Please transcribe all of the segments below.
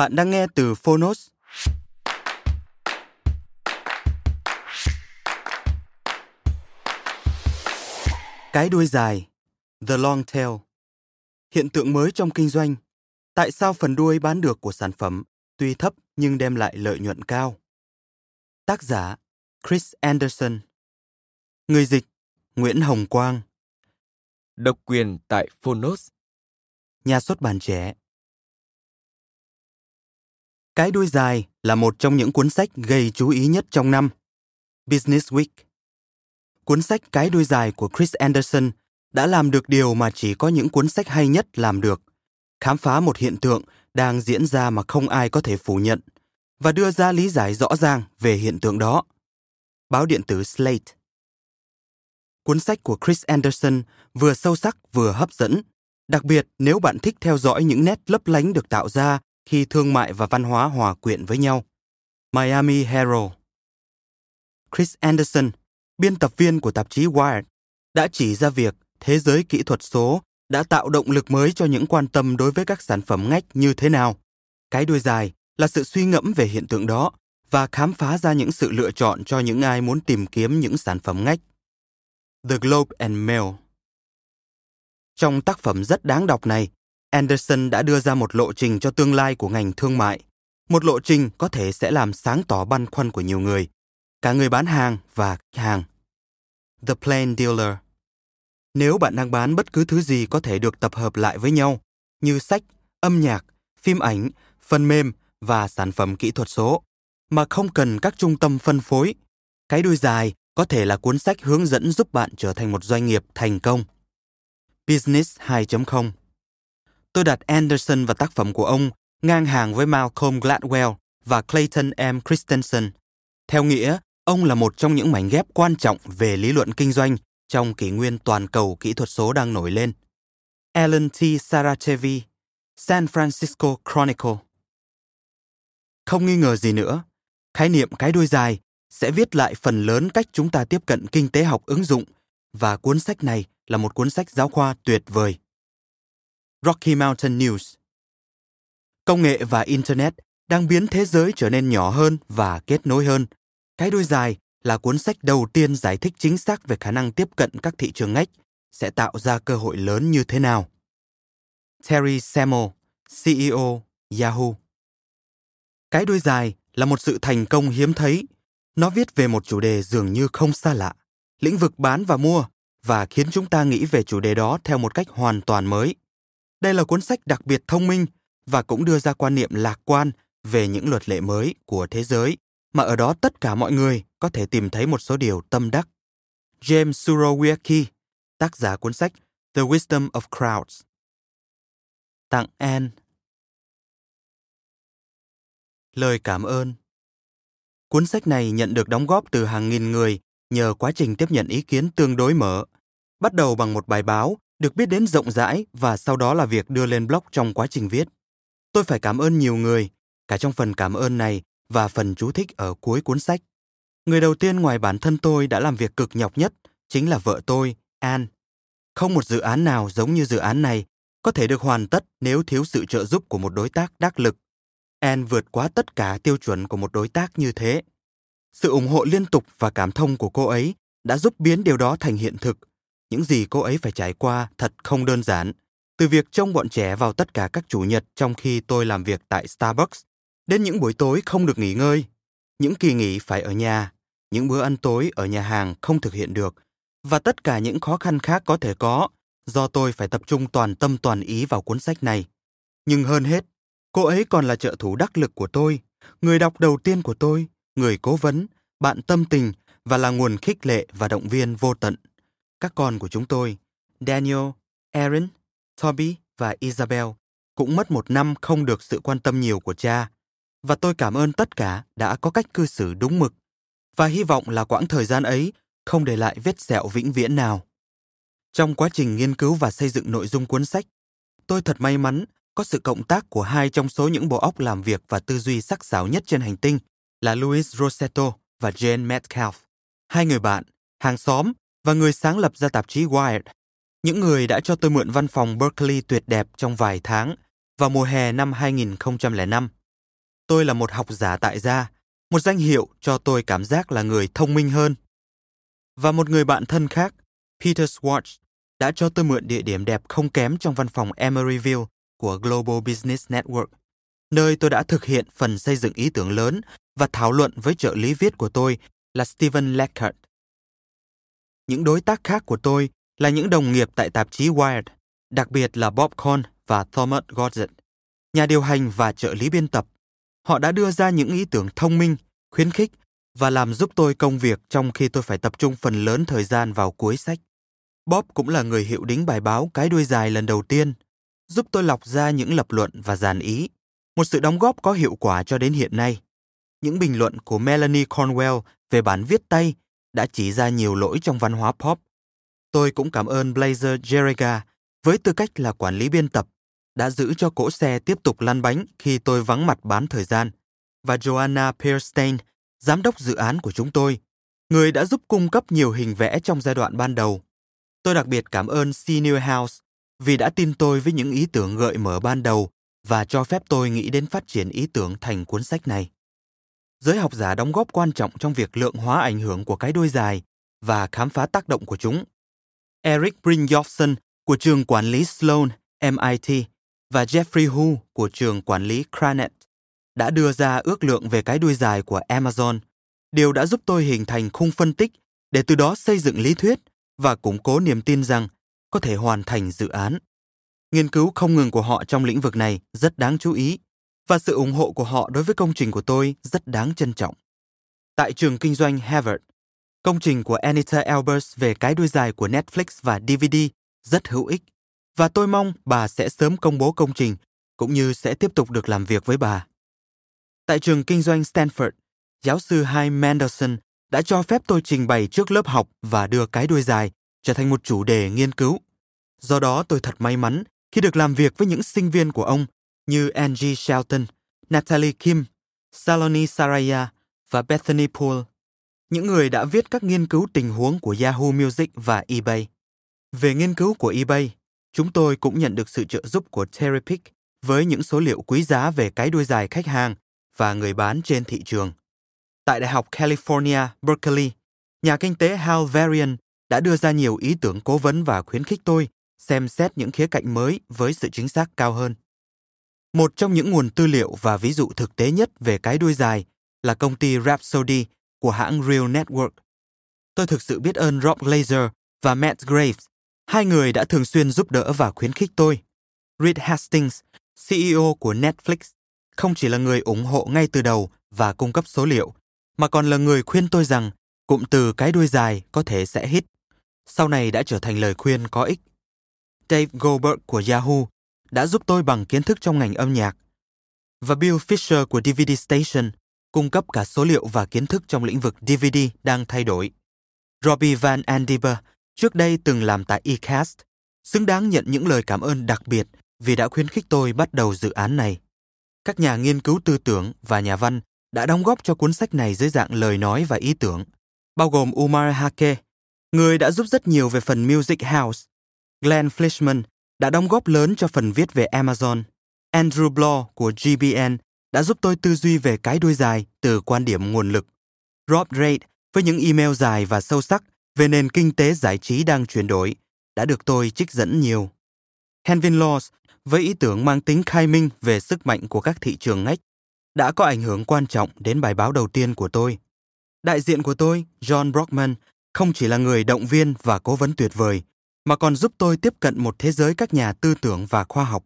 Bạn đang nghe từ Phonos. Cái đuôi dài, The Long Tail. Hiện tượng mới trong kinh doanh. Tại sao phần đuôi bán được của sản phẩm tuy thấp nhưng đem lại lợi nhuận cao? Tác giả Chris Anderson. Người dịch Nguyễn Hồng Quang. Độc quyền tại Phonos. Nhà xuất bản trẻ. Cái đuôi dài là một trong những cuốn sách gây chú ý nhất trong năm. Business Week. Cuốn sách Cái đuôi dài của Chris Anderson đã làm được điều mà chỉ có những cuốn sách hay nhất làm được. Khám phá một hiện tượng đang diễn ra mà không ai có thể phủ nhận và đưa ra lý giải rõ ràng về hiện tượng đó. Báo điện tử Slate Cuốn sách của Chris Anderson vừa sâu sắc vừa hấp dẫn, đặc biệt nếu bạn thích theo dõi những nét lấp lánh được tạo ra khi thương mại và văn hóa hòa quyện với nhau. Miami Herald Chris Anderson, biên tập viên của tạp chí Wired, đã chỉ ra việc thế giới kỹ thuật số đã tạo động lực mới cho những quan tâm đối với các sản phẩm ngách như thế nào. Cái đuôi dài là sự suy ngẫm về hiện tượng đó và khám phá ra những sự lựa chọn cho những ai muốn tìm kiếm những sản phẩm ngách. The Globe and Mail Trong tác phẩm rất đáng đọc này, Anderson đã đưa ra một lộ trình cho tương lai của ngành thương mại, một lộ trình có thể sẽ làm sáng tỏ băn khoăn của nhiều người, cả người bán hàng và khách hàng. The Plain Dealer Nếu bạn đang bán bất cứ thứ gì có thể được tập hợp lại với nhau, như sách, âm nhạc, phim ảnh, phần mềm và sản phẩm kỹ thuật số, mà không cần các trung tâm phân phối, cái đuôi dài có thể là cuốn sách hướng dẫn giúp bạn trở thành một doanh nghiệp thành công. Business 2.0 tôi đặt Anderson và tác phẩm của ông ngang hàng với Malcolm Gladwell và Clayton M. Christensen. Theo nghĩa, ông là một trong những mảnh ghép quan trọng về lý luận kinh doanh trong kỷ nguyên toàn cầu kỹ thuật số đang nổi lên. Alan T. Sarachevi, San Francisco Chronicle Không nghi ngờ gì nữa, khái niệm cái đuôi dài sẽ viết lại phần lớn cách chúng ta tiếp cận kinh tế học ứng dụng và cuốn sách này là một cuốn sách giáo khoa tuyệt vời. Rocky Mountain News. Công nghệ và Internet đang biến thế giới trở nên nhỏ hơn và kết nối hơn. Cái đuôi dài là cuốn sách đầu tiên giải thích chính xác về khả năng tiếp cận các thị trường ngách sẽ tạo ra cơ hội lớn như thế nào. Terry Semel, CEO Yahoo Cái đuôi dài là một sự thành công hiếm thấy. Nó viết về một chủ đề dường như không xa lạ, lĩnh vực bán và mua, và khiến chúng ta nghĩ về chủ đề đó theo một cách hoàn toàn mới. Đây là cuốn sách đặc biệt thông minh và cũng đưa ra quan niệm lạc quan về những luật lệ mới của thế giới mà ở đó tất cả mọi người có thể tìm thấy một số điều tâm đắc. James Surowiecki, tác giả cuốn sách The Wisdom of Crowds. Tặng Anne Lời cảm ơn Cuốn sách này nhận được đóng góp từ hàng nghìn người nhờ quá trình tiếp nhận ý kiến tương đối mở, bắt đầu bằng một bài báo được biết đến rộng rãi và sau đó là việc đưa lên blog trong quá trình viết. Tôi phải cảm ơn nhiều người, cả trong phần cảm ơn này và phần chú thích ở cuối cuốn sách. Người đầu tiên ngoài bản thân tôi đã làm việc cực nhọc nhất chính là vợ tôi, An. Không một dự án nào giống như dự án này có thể được hoàn tất nếu thiếu sự trợ giúp của một đối tác đắc lực. An vượt quá tất cả tiêu chuẩn của một đối tác như thế. Sự ủng hộ liên tục và cảm thông của cô ấy đã giúp biến điều đó thành hiện thực. Những gì cô ấy phải trải qua thật không đơn giản. Từ việc trông bọn trẻ vào tất cả các chủ nhật trong khi tôi làm việc tại Starbucks, đến những buổi tối không được nghỉ ngơi, những kỳ nghỉ phải ở nhà, những bữa ăn tối ở nhà hàng không thực hiện được, và tất cả những khó khăn khác có thể có do tôi phải tập trung toàn tâm toàn ý vào cuốn sách này. Nhưng hơn hết, cô ấy còn là trợ thủ đắc lực của tôi, người đọc đầu tiên của tôi, người cố vấn, bạn tâm tình và là nguồn khích lệ và động viên vô tận. Các con của chúng tôi, Daniel, Aaron, Toby và Isabel, cũng mất một năm không được sự quan tâm nhiều của cha. Và tôi cảm ơn tất cả đã có cách cư xử đúng mực. Và hy vọng là quãng thời gian ấy không để lại vết sẹo vĩnh viễn nào. Trong quá trình nghiên cứu và xây dựng nội dung cuốn sách, tôi thật may mắn có sự cộng tác của hai trong số những bộ óc làm việc và tư duy sắc sảo nhất trên hành tinh là Louis Rossetto và Jane Metcalf, hai người bạn, hàng xóm và người sáng lập ra tạp chí Wired, những người đã cho tôi mượn văn phòng Berkeley tuyệt đẹp trong vài tháng vào mùa hè năm 2005. Tôi là một học giả tại gia, một danh hiệu cho tôi cảm giác là người thông minh hơn. Và một người bạn thân khác, Peter Schwartz, đã cho tôi mượn địa điểm đẹp không kém trong văn phòng Emeryville của Global Business Network, nơi tôi đã thực hiện phần xây dựng ý tưởng lớn và thảo luận với trợ lý viết của tôi là Stephen Leckert. Những đối tác khác của tôi là những đồng nghiệp tại tạp chí Wired, đặc biệt là Bob Cohn và Thomas Goddard, nhà điều hành và trợ lý biên tập. Họ đã đưa ra những ý tưởng thông minh, khuyến khích và làm giúp tôi công việc trong khi tôi phải tập trung phần lớn thời gian vào cuối sách. Bob cũng là người hiệu đính bài báo cái đuôi dài lần đầu tiên, giúp tôi lọc ra những lập luận và dàn ý, một sự đóng góp có hiệu quả cho đến hiện nay. Những bình luận của Melanie Cornwell về bản viết tay đã chỉ ra nhiều lỗi trong văn hóa pop. Tôi cũng cảm ơn Blazer Jerega với tư cách là quản lý biên tập đã giữ cho cỗ xe tiếp tục lăn bánh khi tôi vắng mặt bán thời gian và Joanna Pearstein, giám đốc dự án của chúng tôi, người đã giúp cung cấp nhiều hình vẽ trong giai đoạn ban đầu. Tôi đặc biệt cảm ơn Senior House vì đã tin tôi với những ý tưởng gợi mở ban đầu và cho phép tôi nghĩ đến phát triển ý tưởng thành cuốn sách này. Giới học giả đóng góp quan trọng trong việc lượng hóa ảnh hưởng của cái đuôi dài và khám phá tác động của chúng. Eric Brynjolfsson của trường quản lý Sloan, MIT và Jeffrey Hu của trường quản lý Cranet đã đưa ra ước lượng về cái đuôi dài của Amazon. Điều đã giúp tôi hình thành khung phân tích để từ đó xây dựng lý thuyết và củng cố niềm tin rằng có thể hoàn thành dự án. Nghiên cứu không ngừng của họ trong lĩnh vực này rất đáng chú ý và sự ủng hộ của họ đối với công trình của tôi rất đáng trân trọng. Tại trường kinh doanh Harvard, công trình của Anita Albers về cái đuôi dài của Netflix và DVD rất hữu ích và tôi mong bà sẽ sớm công bố công trình cũng như sẽ tiếp tục được làm việc với bà. Tại trường kinh doanh Stanford, giáo sư Hai Mendelson đã cho phép tôi trình bày trước lớp học và đưa cái đuôi dài trở thành một chủ đề nghiên cứu. Do đó tôi thật may mắn khi được làm việc với những sinh viên của ông như Angie Shelton, Natalie Kim, Saloni Saraya và Bethany Poole, những người đã viết các nghiên cứu tình huống của Yahoo Music và eBay. Về nghiên cứu của eBay, chúng tôi cũng nhận được sự trợ giúp của Terry Pick với những số liệu quý giá về cái đuôi dài khách hàng và người bán trên thị trường. Tại Đại học California, Berkeley, nhà kinh tế Hal Varian đã đưa ra nhiều ý tưởng cố vấn và khuyến khích tôi xem xét những khía cạnh mới với sự chính xác cao hơn. Một trong những nguồn tư liệu và ví dụ thực tế nhất về cái đuôi dài là công ty Rhapsody của hãng Real Network. Tôi thực sự biết ơn Rob Glazer và Matt Graves, hai người đã thường xuyên giúp đỡ và khuyến khích tôi. Reed Hastings, CEO của Netflix, không chỉ là người ủng hộ ngay từ đầu và cung cấp số liệu, mà còn là người khuyên tôi rằng cụm từ cái đuôi dài có thể sẽ hit. Sau này đã trở thành lời khuyên có ích. Dave Goldberg của Yahoo đã giúp tôi bằng kiến thức trong ngành âm nhạc. Và Bill Fisher của DVD Station cung cấp cả số liệu và kiến thức trong lĩnh vực DVD đang thay đổi. Robbie Van Andiber trước đây từng làm tại eCast, xứng đáng nhận những lời cảm ơn đặc biệt vì đã khuyến khích tôi bắt đầu dự án này. Các nhà nghiên cứu tư tưởng và nhà văn đã đóng góp cho cuốn sách này dưới dạng lời nói và ý tưởng, bao gồm Umar Hake, người đã giúp rất nhiều về phần Music House, Glenn Fishman đã đóng góp lớn cho phần viết về Amazon. Andrew Blow của GBN đã giúp tôi tư duy về cái đuôi dài từ quan điểm nguồn lực. Rob Reid với những email dài và sâu sắc về nền kinh tế giải trí đang chuyển đổi đã được tôi trích dẫn nhiều. Henvin Laws với ý tưởng mang tính khai minh về sức mạnh của các thị trường ngách đã có ảnh hưởng quan trọng đến bài báo đầu tiên của tôi. Đại diện của tôi, John Brockman, không chỉ là người động viên và cố vấn tuyệt vời, mà còn giúp tôi tiếp cận một thế giới các nhà tư tưởng và khoa học.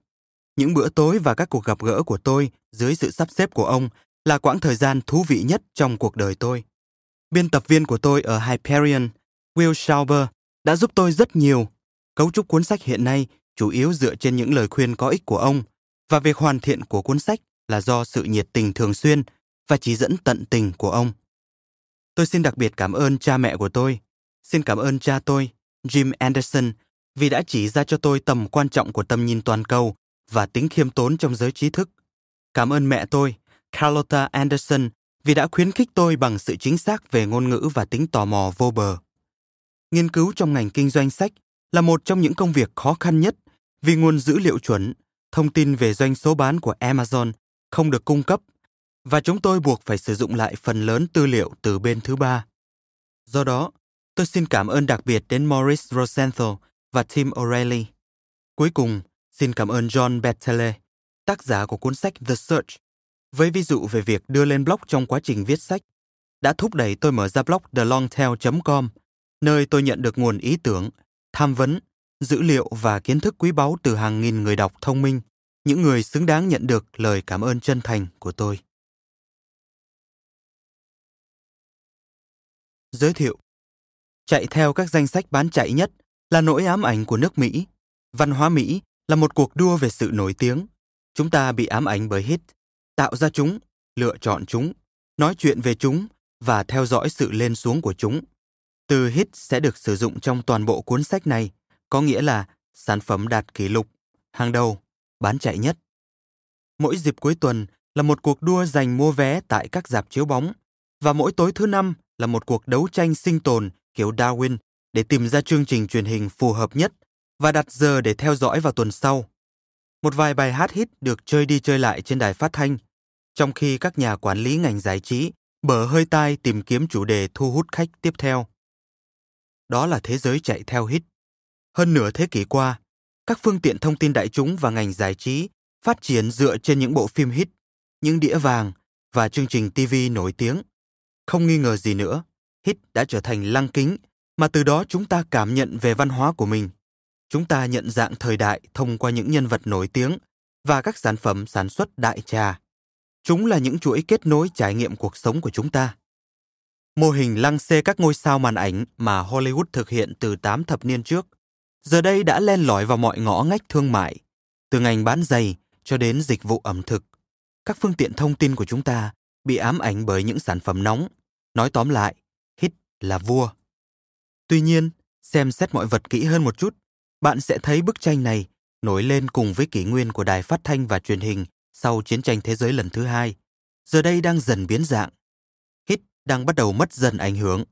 Những bữa tối và các cuộc gặp gỡ của tôi dưới sự sắp xếp của ông là quãng thời gian thú vị nhất trong cuộc đời tôi. Biên tập viên của tôi ở Hyperion, Will Schauber, đã giúp tôi rất nhiều. Cấu trúc cuốn sách hiện nay chủ yếu dựa trên những lời khuyên có ích của ông và việc hoàn thiện của cuốn sách là do sự nhiệt tình thường xuyên và chỉ dẫn tận tình của ông. Tôi xin đặc biệt cảm ơn cha mẹ của tôi. Xin cảm ơn cha tôi, Jim Anderson, vì đã chỉ ra cho tôi tầm quan trọng của tầm nhìn toàn cầu và tính khiêm tốn trong giới trí thức. Cảm ơn mẹ tôi, Carlotta Anderson, vì đã khuyến khích tôi bằng sự chính xác về ngôn ngữ và tính tò mò vô bờ. Nghiên cứu trong ngành kinh doanh sách là một trong những công việc khó khăn nhất vì nguồn dữ liệu chuẩn, thông tin về doanh số bán của Amazon không được cung cấp và chúng tôi buộc phải sử dụng lại phần lớn tư liệu từ bên thứ ba. Do đó, tôi xin cảm ơn đặc biệt đến Maurice Rosenthal và Tim O'Reilly. Cuối cùng, xin cảm ơn John Bettele, tác giả của cuốn sách The Search, với ví dụ về việc đưa lên blog trong quá trình viết sách, đã thúc đẩy tôi mở ra blog thelongtail.com, nơi tôi nhận được nguồn ý tưởng, tham vấn, dữ liệu và kiến thức quý báu từ hàng nghìn người đọc thông minh, những người xứng đáng nhận được lời cảm ơn chân thành của tôi. Giới thiệu Chạy theo các danh sách bán chạy nhất là nỗi ám ảnh của nước Mỹ. Văn hóa Mỹ là một cuộc đua về sự nổi tiếng. Chúng ta bị ám ảnh bởi hit, tạo ra chúng, lựa chọn chúng, nói chuyện về chúng và theo dõi sự lên xuống của chúng. Từ hit sẽ được sử dụng trong toàn bộ cuốn sách này, có nghĩa là sản phẩm đạt kỷ lục, hàng đầu, bán chạy nhất. Mỗi dịp cuối tuần là một cuộc đua giành mua vé tại các dạp chiếu bóng và mỗi tối thứ năm là một cuộc đấu tranh sinh tồn kiểu Darwin để tìm ra chương trình truyền hình phù hợp nhất và đặt giờ để theo dõi vào tuần sau. Một vài bài hát hit được chơi đi chơi lại trên đài phát thanh, trong khi các nhà quản lý ngành giải trí bở hơi tai tìm kiếm chủ đề thu hút khách tiếp theo. Đó là thế giới chạy theo hit. Hơn nửa thế kỷ qua, các phương tiện thông tin đại chúng và ngành giải trí phát triển dựa trên những bộ phim hit, những đĩa vàng và chương trình TV nổi tiếng. Không nghi ngờ gì nữa, Hít đã trở thành lăng kính mà từ đó chúng ta cảm nhận về văn hóa của mình. Chúng ta nhận dạng thời đại thông qua những nhân vật nổi tiếng và các sản phẩm sản xuất đại trà. Chúng là những chuỗi kết nối trải nghiệm cuộc sống của chúng ta. Mô hình lăng xê các ngôi sao màn ảnh mà Hollywood thực hiện từ 8 thập niên trước, giờ đây đã len lỏi vào mọi ngõ ngách thương mại, từ ngành bán giày cho đến dịch vụ ẩm thực. Các phương tiện thông tin của chúng ta bị ám ảnh bởi những sản phẩm nóng. Nói tóm lại, là vua. Tuy nhiên, xem xét mọi vật kỹ hơn một chút, bạn sẽ thấy bức tranh này nổi lên cùng với kỷ nguyên của đài phát thanh và truyền hình sau chiến tranh thế giới lần thứ hai, giờ đây đang dần biến dạng. Hit đang bắt đầu mất dần ảnh hưởng.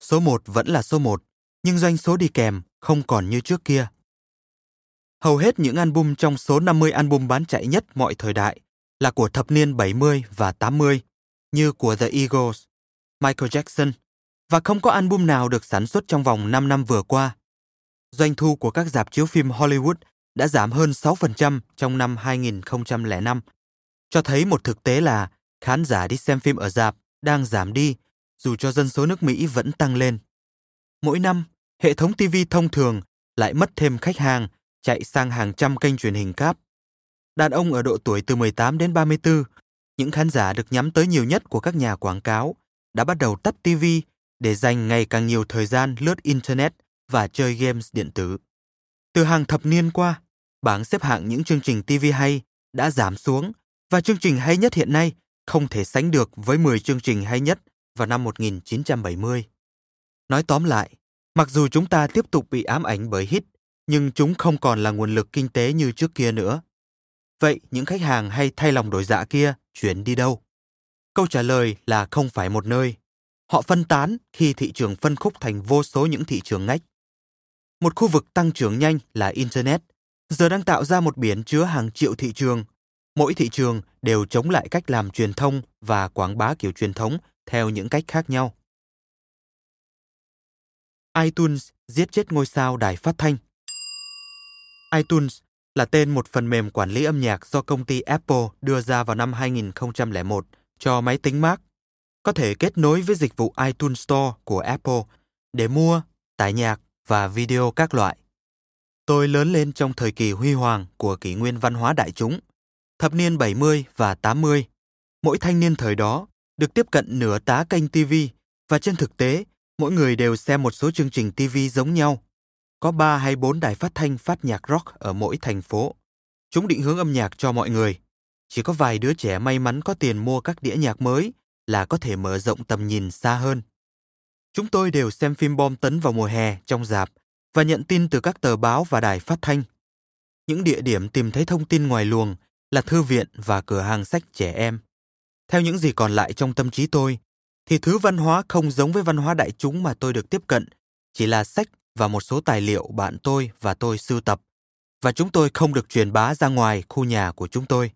Số 1 vẫn là số 1, nhưng doanh số đi kèm không còn như trước kia. Hầu hết những album trong số 50 album bán chạy nhất mọi thời đại là của thập niên 70 và 80, như của The Eagles, Michael Jackson, và không có album nào được sản xuất trong vòng 5 năm vừa qua. Doanh thu của các dạp chiếu phim Hollywood đã giảm hơn 6% trong năm 2005, cho thấy một thực tế là khán giả đi xem phim ở dạp đang giảm đi dù cho dân số nước Mỹ vẫn tăng lên. Mỗi năm, hệ thống TV thông thường lại mất thêm khách hàng chạy sang hàng trăm kênh truyền hình cáp. Đàn ông ở độ tuổi từ 18 đến 34, những khán giả được nhắm tới nhiều nhất của các nhà quảng cáo, đã bắt đầu tắt TV để dành ngày càng nhiều thời gian lướt Internet và chơi games điện tử. Từ hàng thập niên qua, bảng xếp hạng những chương trình TV hay đã giảm xuống và chương trình hay nhất hiện nay không thể sánh được với 10 chương trình hay nhất vào năm 1970. Nói tóm lại, mặc dù chúng ta tiếp tục bị ám ảnh bởi hit, nhưng chúng không còn là nguồn lực kinh tế như trước kia nữa. Vậy những khách hàng hay thay lòng đổi dạ kia chuyển đi đâu? Câu trả lời là không phải một nơi. Họ phân tán khi thị trường phân khúc thành vô số những thị trường ngách. Một khu vực tăng trưởng nhanh là Internet, giờ đang tạo ra một biển chứa hàng triệu thị trường. Mỗi thị trường đều chống lại cách làm truyền thông và quảng bá kiểu truyền thống theo những cách khác nhau. iTunes giết chết ngôi sao đài phát thanh. iTunes là tên một phần mềm quản lý âm nhạc do công ty Apple đưa ra vào năm 2001 cho máy tính Mac, có thể kết nối với dịch vụ iTunes Store của Apple để mua, tải nhạc và video các loại. Tôi lớn lên trong thời kỳ huy hoàng của kỷ nguyên văn hóa đại chúng, thập niên 70 và 80. Mỗi thanh niên thời đó được tiếp cận nửa tá kênh TV và trên thực tế, mỗi người đều xem một số chương trình TV giống nhau. Có ba hay bốn đài phát thanh phát nhạc rock ở mỗi thành phố. Chúng định hướng âm nhạc cho mọi người. Chỉ có vài đứa trẻ may mắn có tiền mua các đĩa nhạc mới là có thể mở rộng tầm nhìn xa hơn. Chúng tôi đều xem phim bom tấn vào mùa hè trong dạp và nhận tin từ các tờ báo và đài phát thanh. Những địa điểm tìm thấy thông tin ngoài luồng là thư viện và cửa hàng sách trẻ em. Theo những gì còn lại trong tâm trí tôi, thì thứ văn hóa không giống với văn hóa đại chúng mà tôi được tiếp cận, chỉ là sách và một số tài liệu bạn tôi và tôi sưu tập, và chúng tôi không được truyền bá ra ngoài khu nhà của chúng tôi.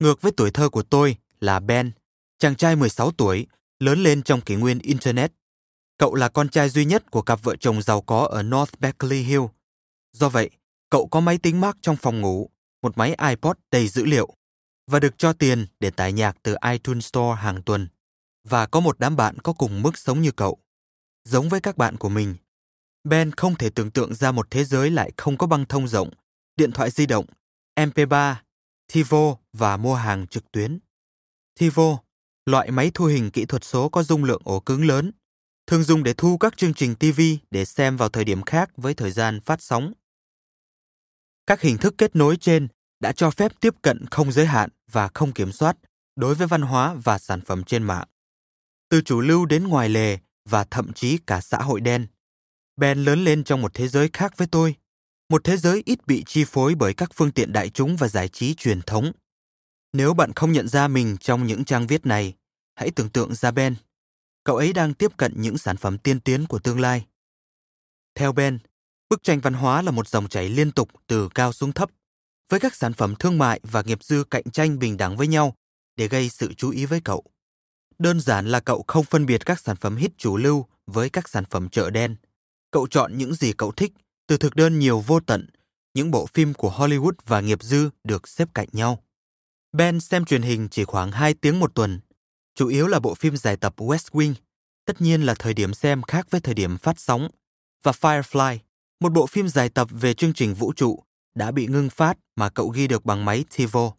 Ngược với tuổi thơ của tôi là Ben, chàng trai 16 tuổi, lớn lên trong kỷ nguyên Internet. Cậu là con trai duy nhất của cặp vợ chồng giàu có ở North Berkeley Hill. Do vậy, cậu có máy tính Mac trong phòng ngủ, một máy iPod đầy dữ liệu và được cho tiền để tải nhạc từ iTunes Store hàng tuần. Và có một đám bạn có cùng mức sống như cậu. Giống với các bạn của mình, Ben không thể tưởng tượng ra một thế giới lại không có băng thông rộng, điện thoại di động, MP3, TiVo và mua hàng trực tuyến. TiVo, loại máy thu hình kỹ thuật số có dung lượng ổ cứng lớn, thường dùng để thu các chương trình TV để xem vào thời điểm khác với thời gian phát sóng. Các hình thức kết nối trên đã cho phép tiếp cận không giới hạn và không kiểm soát đối với văn hóa và sản phẩm trên mạng. Từ chủ lưu đến ngoài lề và thậm chí cả xã hội đen. Ben lớn lên trong một thế giới khác với tôi, một thế giới ít bị chi phối bởi các phương tiện đại chúng và giải trí truyền thống. Nếu bạn không nhận ra mình trong những trang viết này, hãy tưởng tượng ra Ben. Cậu ấy đang tiếp cận những sản phẩm tiên tiến của tương lai. Theo Ben, bức tranh văn hóa là một dòng chảy liên tục từ cao xuống thấp, với các sản phẩm thương mại và nghiệp dư cạnh tranh bình đẳng với nhau để gây sự chú ý với cậu. Đơn giản là cậu không phân biệt các sản phẩm hit chủ lưu với các sản phẩm chợ đen. Cậu chọn những gì cậu thích từ thực đơn nhiều vô tận, những bộ phim của Hollywood và nghiệp dư được xếp cạnh nhau. Ben xem truyền hình chỉ khoảng 2 tiếng một tuần, chủ yếu là bộ phim dài tập West Wing, tất nhiên là thời điểm xem khác với thời điểm phát sóng, và Firefly, một bộ phim dài tập về chương trình vũ trụ đã bị ngưng phát mà cậu ghi được bằng máy TiVo.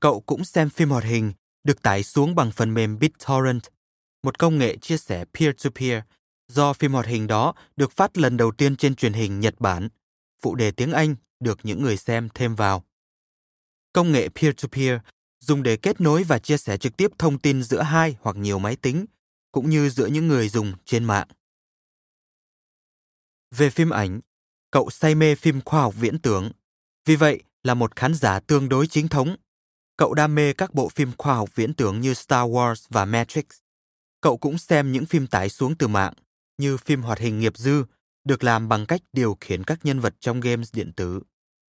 Cậu cũng xem phim hoạt hình được tải xuống bằng phần mềm BitTorrent, một công nghệ chia sẻ peer-to-peer do phim hoạt hình đó được phát lần đầu tiên trên truyền hình Nhật Bản. Phụ đề tiếng Anh được những người xem thêm vào. Công nghệ peer-to-peer dùng để kết nối và chia sẻ trực tiếp thông tin giữa hai hoặc nhiều máy tính, cũng như giữa những người dùng trên mạng. Về phim ảnh, cậu say mê phim khoa học viễn tưởng, vì vậy là một khán giả tương đối chính thống. Cậu đam mê các bộ phim khoa học viễn tưởng như Star Wars và Matrix. Cậu cũng xem những phim tải xuống từ mạng, như phim hoạt hình nghiệp dư, được làm bằng cách điều khiển các nhân vật trong games điện tử,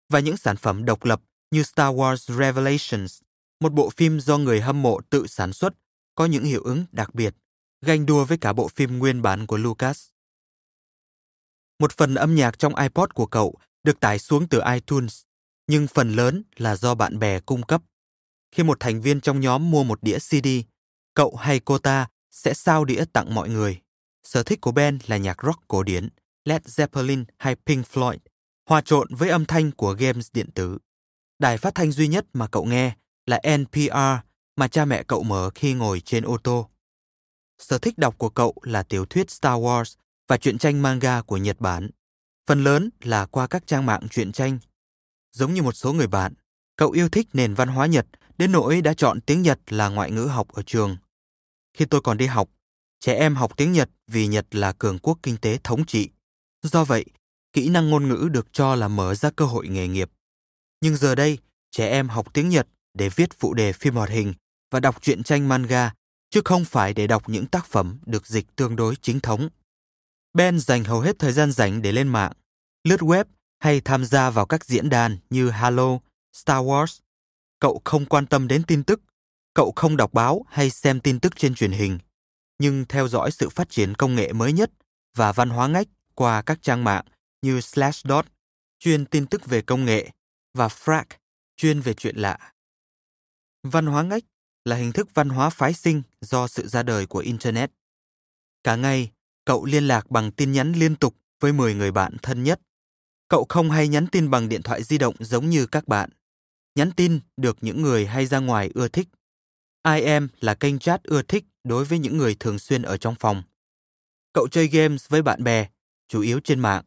và những sản phẩm độc lập như Star Wars Revelations, một bộ phim do người hâm mộ tự sản xuất, có những hiệu ứng đặc biệt, ganh đua với cả bộ phim nguyên bản của Lucas. Một phần âm nhạc trong iPod của cậu được tải xuống từ iTunes, nhưng phần lớn là do bạn bè cung cấp. Khi một thành viên trong nhóm mua một đĩa CD, cậu hay cô ta sẽ sao đĩa tặng mọi người. Sở thích của Ben là nhạc rock cổ điển, Led Zeppelin hay Pink Floyd, hòa trộn với âm thanh của games điện tử. Đài phát thanh duy nhất mà cậu nghe là NPR mà cha mẹ cậu mở khi ngồi trên ô tô. Sở thích đọc của cậu là tiểu thuyết Star Wars và truyện tranh manga của Nhật Bản. Phần lớn là qua các trang mạng truyện tranh. Giống như một số người bạn, cậu yêu thích nền văn hóa Nhật đến nỗi đã chọn tiếng Nhật là ngoại ngữ học ở trường. Khi tôi còn đi học, trẻ em học tiếng Nhật vì Nhật là cường quốc kinh tế thống trị. Do vậy, kỹ năng ngôn ngữ được cho là mở ra cơ hội nghề nghiệp. Nhưng giờ đây, trẻ em học tiếng Nhật để viết phụ đề phim hoạt hình và đọc truyện tranh manga, chứ không phải để đọc những tác phẩm được dịch tương đối chính thống. Ben dành hầu hết thời gian rảnh để lên mạng, lướt web hay tham gia vào các diễn đàn như Halo, Star Wars. Cậu không quan tâm đến tin tức, cậu không đọc báo hay xem tin tức trên truyền hình, nhưng theo dõi sự phát triển công nghệ mới nhất và văn hóa ngách qua các trang mạng như Slashdot, chuyên tin tức về công nghệ, và Frack, chuyên về chuyện lạ. Văn hóa ngách là hình thức văn hóa phái sinh do sự ra đời của Internet. Cả ngày, cậu liên lạc bằng tin nhắn liên tục với 10 người bạn thân nhất. Cậu không hay nhắn tin bằng điện thoại di động giống như các bạn. Nhắn tin được những người hay ra ngoài ưa thích. IM là kênh chat ưa thích đối với những người thường xuyên ở trong phòng. Cậu chơi games với bạn bè, chủ yếu trên mạng.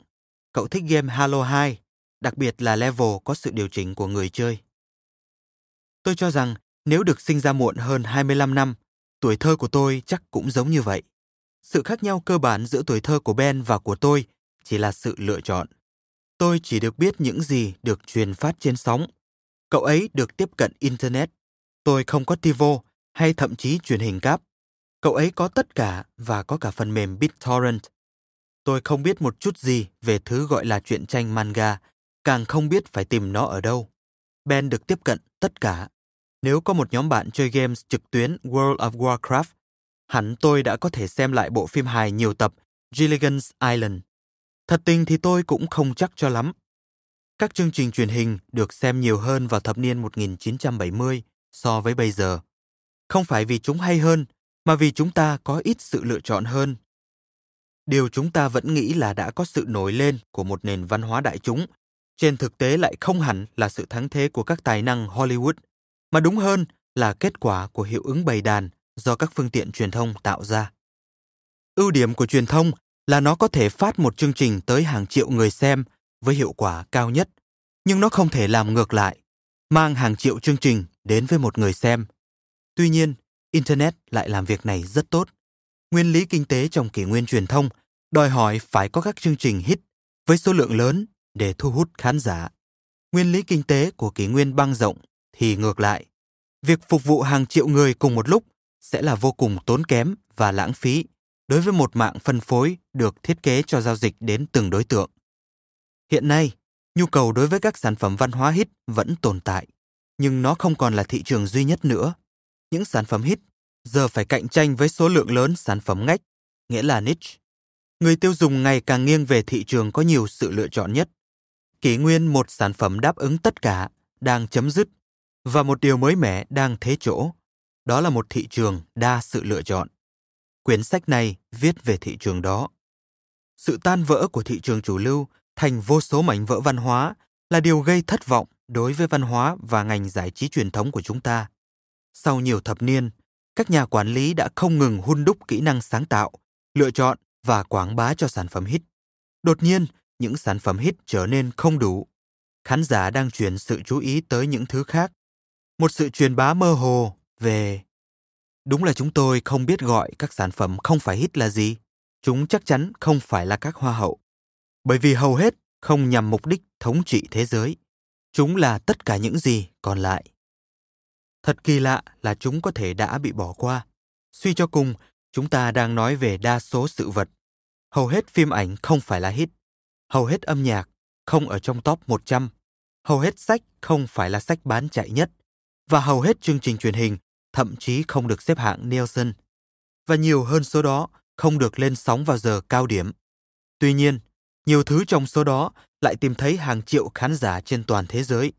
Cậu thích game Halo 2, đặc biệt là level có sự điều chỉnh của người chơi. Tôi cho rằng nếu được sinh ra muộn hơn 25 năm, tuổi thơ của tôi chắc cũng giống như vậy. Sự khác nhau cơ bản giữa tuổi thơ của Ben và của tôi chỉ là sự lựa chọn. Tôi chỉ được biết những gì được truyền phát trên sóng. Cậu ấy được tiếp cận Internet. Tôi không có TiVo hay thậm chí truyền hình cáp. Cậu ấy có tất cả và có cả phần mềm BitTorrent. Tôi không biết một chút gì về thứ gọi là truyện tranh manga, càng không biết phải tìm nó ở đâu. Ben được tiếp cận tất cả. Nếu có một nhóm bạn chơi games trực tuyến World of Warcraft, hẳn tôi đã có thể xem lại bộ phim hài nhiều tập Gilligan's Island. Thật tình thì tôi cũng không chắc cho lắm. Các chương trình truyền hình được xem nhiều hơn vào thập niên 1970 so với bây giờ. Không phải vì chúng hay hơn, mà vì chúng ta có ít sự lựa chọn hơn. Điều chúng ta vẫn nghĩ là đã có sự nổi lên của một nền văn hóa đại chúng, trên thực tế lại không hẳn là sự thắng thế của các tài năng Hollywood, mà đúng hơn là kết quả của hiệu ứng bầy đàn do các phương tiện truyền thông tạo ra. Ưu điểm của truyền thông là nó có thể phát một chương trình tới hàng triệu người xem với hiệu quả cao nhất, nhưng nó không thể làm ngược lại, mang hàng triệu chương trình đến với một người xem. Tuy nhiên, Internet lại làm việc này rất tốt. Nguyên lý kinh tế trong kỷ nguyên truyền thông đòi hỏi phải có các chương trình hit với số lượng lớn để thu hút khán giả. Nguyên lý kinh tế của kỷ nguyên băng rộng thì ngược lại. Việc phục vụ hàng triệu người cùng một lúc sẽ là vô cùng tốn kém và lãng phí đối với một mạng phân phối được thiết kế cho giao dịch đến từng đối tượng. Hiện nay, nhu cầu đối với các sản phẩm văn hóa hit vẫn tồn tại, nhưng nó không còn là thị trường duy nhất nữa. Những sản phẩm hit giờ phải cạnh tranh với số lượng lớn sản phẩm ngách, nghĩa là niche. Người tiêu dùng ngày càng nghiêng về thị trường có nhiều sự lựa chọn nhất. Kỷ nguyên một sản phẩm đáp ứng tất cả đang chấm dứt và một điều mới mẻ đang thế chỗ. Đó là một thị trường đa sự lựa chọn. Quyển sách này viết về thị trường đó. Sự tan vỡ của thị trường chủ lưu thành vô số mảnh vỡ văn hóa là điều gây thất vọng đối với văn hóa và ngành giải trí truyền thống của chúng ta. Sau nhiều thập niên, các nhà quản lý đã không ngừng hun đúc kỹ năng sáng tạo, lựa chọn và quảng bá cho sản phẩm hit. Đột nhiên, những sản phẩm hit trở nên không đủ. Khán giả đang chuyển sự chú ý tới những thứ khác. Một sự truyền bá mơ hồ về Đúng là chúng tôi không biết gọi các sản phẩm không phải hit là gì. Chúng chắc chắn không phải là các hoa hậu. Bởi vì hầu hết không nhằm mục đích thống trị thế giới. Chúng là tất cả những gì còn lại. Thật kỳ lạ là chúng có thể đã bị bỏ qua. Suy cho cùng, chúng ta đang nói về đa số sự vật. Hầu hết phim ảnh không phải là hit. Hầu hết âm nhạc không ở trong top 100. Hầu hết sách không phải là sách bán chạy nhất. Và hầu hết chương trình truyền hình thậm chí không được xếp hạng Nielsen. Và nhiều hơn số đó không được lên sóng vào giờ cao điểm. Tuy nhiên, nhiều thứ trong số đó lại tìm thấy hàng triệu khán giả trên toàn thế giới.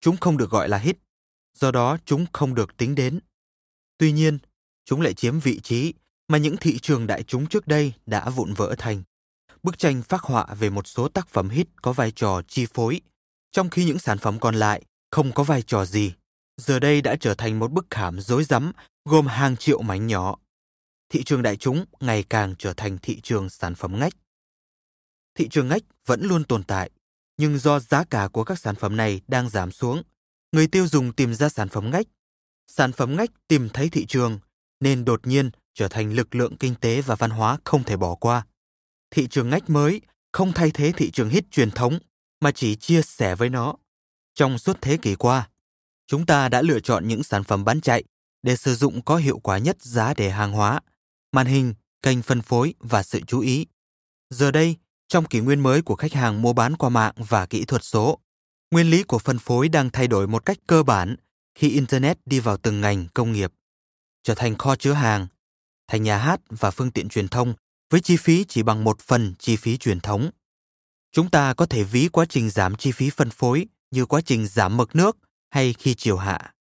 Chúng không được gọi là hit, do đó chúng không được tính đến. Tuy nhiên, chúng lại chiếm vị trí mà những thị trường đại chúng trước đây đã vụn vỡ thành. Bức tranh phác họa về một số tác phẩm hit có vai trò chi phối, trong khi những sản phẩm còn lại không có vai trò gì giờ đây đã trở thành một bức khảm rối rắm gồm hàng triệu mảnh nhỏ. Thị trường đại chúng ngày càng trở thành thị trường sản phẩm ngách. Thị trường ngách vẫn luôn tồn tại, nhưng do giá cả của các sản phẩm này đang giảm xuống, người tiêu dùng tìm ra sản phẩm ngách. Sản phẩm ngách tìm thấy thị trường, nên đột nhiên trở thành lực lượng kinh tế và văn hóa không thể bỏ qua. Thị trường ngách mới không thay thế thị trường hit truyền thống, mà chỉ chia sẻ với nó. Trong suốt thế kỷ qua, chúng ta đã lựa chọn những sản phẩm bán chạy để sử dụng có hiệu quả nhất giá để hàng hóa, màn hình, kênh phân phối và sự chú ý. Giờ đây, trong kỷ nguyên mới của khách hàng mua bán qua mạng và kỹ thuật số, nguyên lý của phân phối đang thay đổi một cách cơ bản khi Internet đi vào từng ngành công nghiệp, trở thành kho chứa hàng, thành nhà hát và phương tiện truyền thông với chi phí chỉ bằng một phần chi phí truyền thống. Chúng ta có thể ví quá trình giảm chi phí phân phối như quá trình giảm mực nước hay khi chiều hạ.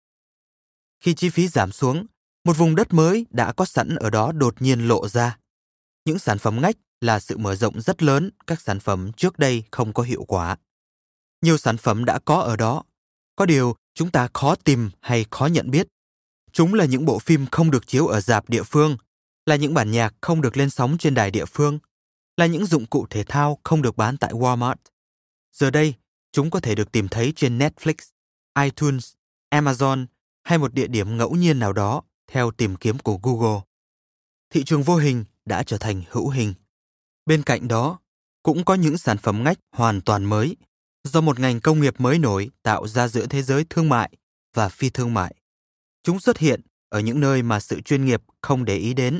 Khi chi phí giảm xuống, một vùng đất mới đã có sẵn ở đó đột nhiên lộ ra. Những sản phẩm ngách là sự mở rộng rất lớn các sản phẩm trước đây không có hiệu quả. Nhiều sản phẩm đã có ở đó, có điều chúng ta khó tìm hay khó nhận biết. Chúng là những bộ phim không được chiếu ở dạp địa phương, là những bản nhạc không được lên sóng trên đài địa phương, là những dụng cụ thể thao không được bán tại Walmart. Giờ đây, chúng có thể được tìm thấy trên Netflix, iTunes, Amazon hay một địa điểm ngẫu nhiên nào đó theo tìm kiếm của Google. Thị trường vô hình đã trở thành hữu hình. Bên cạnh đó, cũng có những sản phẩm ngách hoàn toàn mới do một ngành công nghiệp mới nổi tạo ra giữa thế giới thương mại và phi thương mại. Chúng xuất hiện ở những nơi mà sự chuyên nghiệp không để ý đến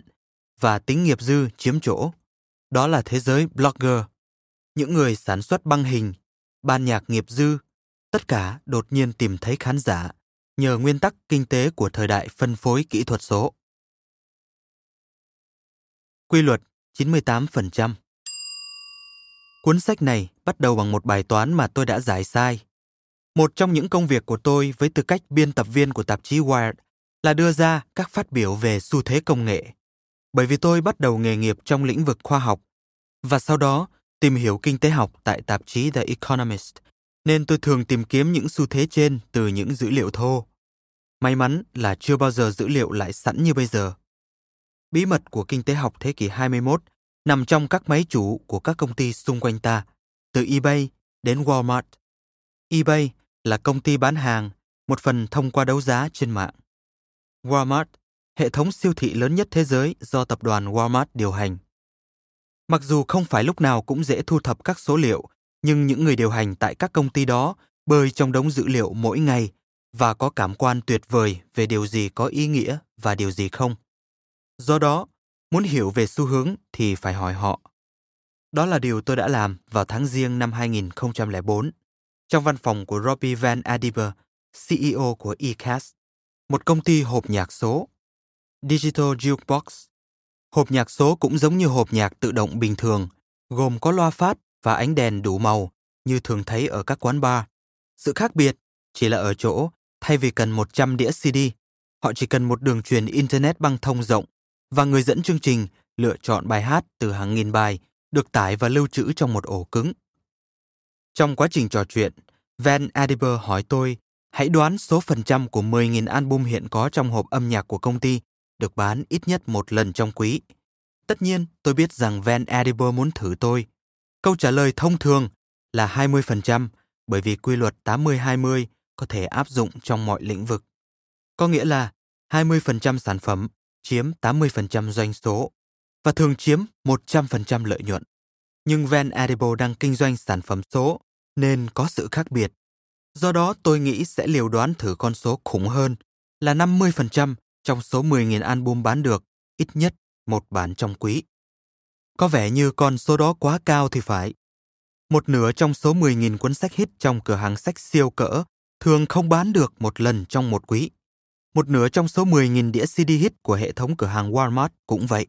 và tính nghiệp dư chiếm chỗ. Đó là thế giới blogger, những người sản xuất băng hình, ban nhạc nghiệp dư, tất cả đột nhiên tìm thấy khán giả nhờ nguyên tắc kinh tế của thời đại phân phối kỹ thuật số. Quy luật 98% Cuốn sách này bắt đầu bằng một bài toán mà tôi đã giải sai. Một trong những công việc của tôi với tư cách biên tập viên của tạp chí Wired là đưa ra các phát biểu về xu thế công nghệ. Bởi vì tôi bắt đầu nghề nghiệp trong lĩnh vực khoa học và sau đó tìm hiểu kinh tế học tại tạp chí The Economist, nên tôi thường tìm kiếm những xu thế trên từ những dữ liệu thô. May mắn là chưa bao giờ dữ liệu lại sẵn như bây giờ. Bí mật của kinh tế học thế kỷ 21 nằm trong các máy chủ của các công ty xung quanh ta, từ eBay đến Walmart. eBay là công ty bán hàng, một phần thông qua đấu giá trên mạng. Walmart, hệ thống siêu thị lớn nhất thế giới do tập đoàn Walmart điều hành. Mặc dù không phải lúc nào cũng dễ thu thập các số liệu, nhưng những người điều hành tại các công ty đó bơi trong đống dữ liệu mỗi ngày và có cảm quan tuyệt vời về điều gì có ý nghĩa và điều gì không. Do đó, muốn hiểu về xu hướng thì phải hỏi họ. Đó là điều tôi đã làm vào tháng riêng năm 2004 trong văn phòng của Robbie Van Adiber, CEO của eCast, một công ty hộp nhạc số. Digital Jukebox. Hộp nhạc số cũng giống như hộp nhạc tự động bình thường, gồm có loa phát và ánh đèn đủ màu như thường thấy ở các quán bar. Sự khác biệt chỉ là ở chỗ thay vì cần 100 đĩa CD, họ chỉ cần một đường truyền Internet băng thông rộng và người dẫn chương trình lựa chọn bài hát từ hàng nghìn bài được tải và lưu trữ trong một ổ cứng. Trong quá trình trò chuyện, Van Adiber hỏi tôi hãy đoán số phần trăm của 10.000 album hiện có trong hộp âm nhạc của công ty được bán ít nhất một lần trong quý. Tất nhiên, tôi biết rằng Van Adiber muốn thử tôi. Câu trả lời thông thường là 20% bởi vì quy luật 80-20 có thể áp dụng trong mọi lĩnh vực. Có nghĩa là 20% sản phẩm chiếm 80% doanh số và thường chiếm 100% lợi nhuận. Nhưng Van Edible đang kinh doanh sản phẩm số nên có sự khác biệt. Do đó tôi nghĩ sẽ liều đoán thử con số khủng hơn là 50% trong số 10.000 album bán được, ít nhất một bản trong quý. Có vẻ như con số đó quá cao thì phải. Một nửa trong số 10.000 cuốn sách hit trong cửa hàng sách siêu cỡ thường không bán được một lần trong một quý. Một nửa trong số 10.000 đĩa CD hit của hệ thống cửa hàng Walmart cũng vậy.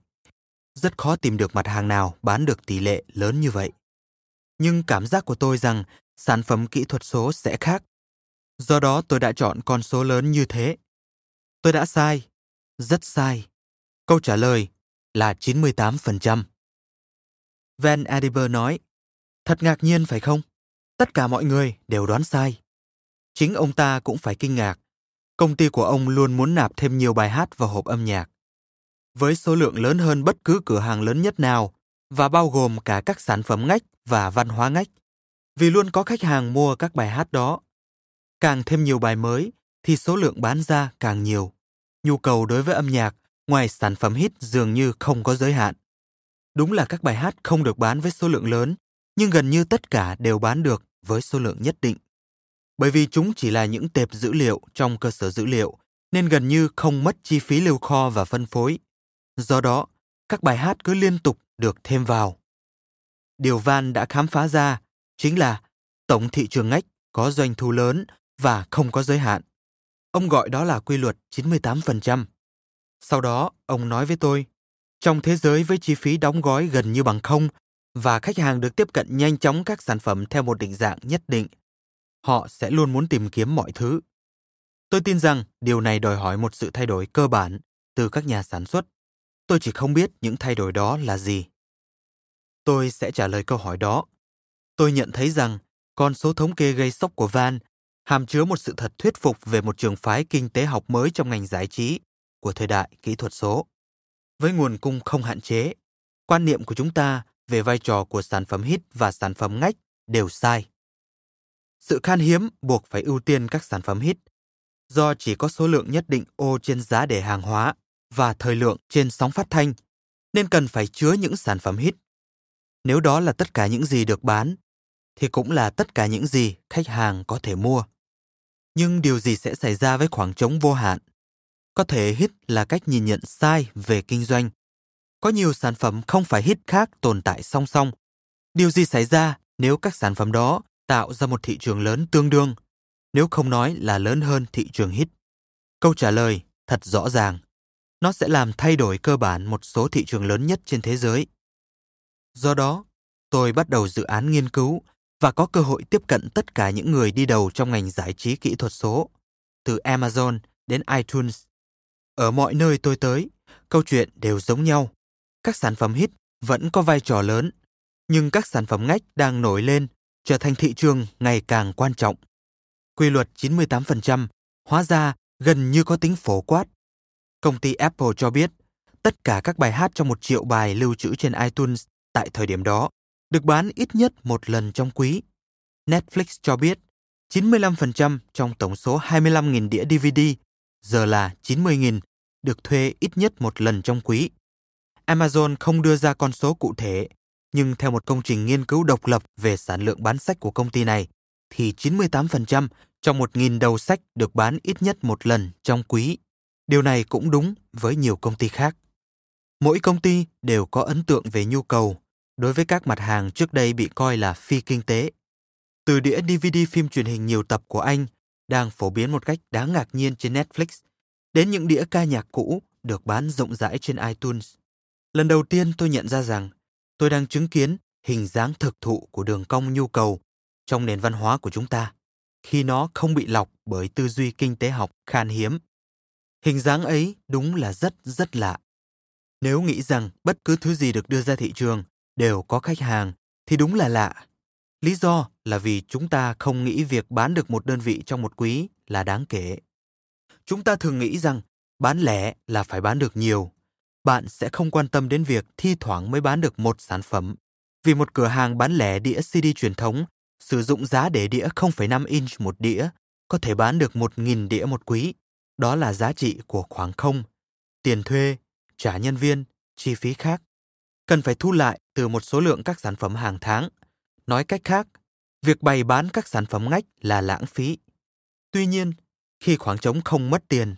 Rất khó tìm được mặt hàng nào bán được tỷ lệ lớn như vậy. Nhưng cảm giác của tôi rằng sản phẩm kỹ thuật số sẽ khác. Do đó tôi đã chọn con số lớn như thế. Tôi đã sai, rất sai. Câu trả lời là 98%. Van Adiber nói, thật ngạc nhiên phải không? Tất cả mọi người đều đoán sai. Chính ông ta cũng phải kinh ngạc công ty của ông luôn muốn nạp thêm nhiều bài hát vào hộp âm nhạc. Với số lượng lớn hơn bất cứ cửa hàng lớn nhất nào và bao gồm cả các sản phẩm ngách và văn hóa ngách, vì luôn có khách hàng mua các bài hát đó. Càng thêm nhiều bài mới thì số lượng bán ra càng nhiều. Nhu cầu đối với âm nhạc ngoài sản phẩm hit dường như không có giới hạn. Đúng là các bài hát không được bán với số lượng lớn, nhưng gần như tất cả đều bán được với số lượng nhất định bởi vì chúng chỉ là những tệp dữ liệu trong cơ sở dữ liệu nên gần như không mất chi phí lưu kho và phân phối. Do đó, các bài hát cứ liên tục được thêm vào. Điều Van đã khám phá ra chính là tổng thị trường ngách có doanh thu lớn và không có giới hạn. Ông gọi đó là quy luật 98%. Sau đó, ông nói với tôi, Trong thế giới với chi phí đóng gói gần như bằng không và khách hàng được tiếp cận nhanh chóng các sản phẩm theo một định dạng nhất định, họ sẽ luôn muốn tìm kiếm mọi thứ. Tôi tin rằng điều này đòi hỏi một sự thay đổi cơ bản từ các nhà sản xuất. Tôi chỉ không biết những thay đổi đó là gì. Tôi sẽ trả lời câu hỏi đó. Tôi nhận thấy rằng con số thống kê gây sốc của Van hàm chứa một sự thật thuyết phục về một trường phái kinh tế học mới trong ngành giải trí của thời đại kỹ thuật số. Với nguồn cung không hạn chế, quan niệm của chúng ta về vai trò của sản phẩm hit và sản phẩm ngách đều sai. Sự khan hiếm buộc phải ưu tiên các sản phẩm hit, do chỉ có số lượng nhất định ô trên giá để hàng hóa và thời lượng trên sóng phát thanh, nên cần phải chứa những sản phẩm hit. Nếu đó là tất cả những gì được bán, thì cũng là tất cả những gì khách hàng có thể mua. Nhưng điều gì sẽ xảy ra với khoảng trống vô hạn? Có thể hit là cách nhìn nhận sai về kinh doanh. Có nhiều sản phẩm không phải hit khác tồn tại song song. Điều gì xảy ra nếu các sản phẩm đó tạo ra một thị trường lớn tương đương, nếu không nói là lớn hơn thị trường hit? Câu trả lời thật rõ ràng. Nó sẽ làm thay đổi cơ bản một số thị trường lớn nhất trên thế giới. Do đó, tôi bắt đầu dự án nghiên cứu và có cơ hội tiếp cận tất cả những người đi đầu trong ngành giải trí kỹ thuật số, từ Amazon đến iTunes. Ở mọi nơi tôi tới, câu chuyện đều giống nhau. Các sản phẩm hit vẫn có vai trò lớn, nhưng các sản phẩm ngách đang nổi lên, trở thành thị trường ngày càng quan trọng. Quy luật 98% hóa ra gần như có tính phổ quát. Công ty Apple cho biết, tất cả các bài hát trong một triệu bài lưu trữ trên iTunes tại thời điểm đó được bán ít nhất một lần trong quý. Netflix cho biết 95% trong tổng số 25.000 đĩa DVD, giờ là 90.000, được thuê ít nhất một lần trong quý. Amazon không đưa ra con số cụ thể, nhưng theo một công trình nghiên cứu độc lập về sản lượng bán sách của công ty này, thì 98% trong 1.000 đầu sách được bán ít nhất một lần trong quý. Điều này cũng đúng với nhiều công ty khác. Mỗi công ty đều có ấn tượng về nhu cầu đối với các mặt hàng trước đây bị coi là phi kinh tế. Từ đĩa DVD phim truyền hình nhiều tập của anh đang phổ biến một cách đáng ngạc nhiên trên Netflix, đến những đĩa ca nhạc cũ được bán rộng rãi trên iTunes. Lần đầu tiên tôi nhận ra rằng tôi đang chứng kiến hình dáng thực thụ của đường cong nhu cầu trong nền văn hóa của chúng ta, khi nó không bị lọc bởi tư duy kinh tế học khan hiếm. Hình dáng ấy đúng là rất rất lạ. Nếu nghĩ rằng bất cứ thứ gì được đưa ra thị trường đều có khách hàng thì đúng là lạ. Lý do là vì chúng ta không nghĩ việc bán được một đơn vị trong một quý là đáng kể. Chúng ta thường nghĩ rằng bán lẻ là phải bán được nhiều. Bạn sẽ không quan tâm đến việc thi thoảng mới bán được một sản phẩm. Vì một cửa hàng bán lẻ đĩa CD truyền thống sử dụng giá để đĩa 0,5 inch một đĩa có thể bán được 1.000 đĩa một quý. Đó là giá trị của khoảng không, tiền thuê, trả nhân viên, chi phí khác cần phải thu lại từ một số lượng các sản phẩm hàng tháng. Nói cách khác, việc bày bán các sản phẩm ngách là lãng phí. Tuy nhiên, khi khoảng trống không mất tiền,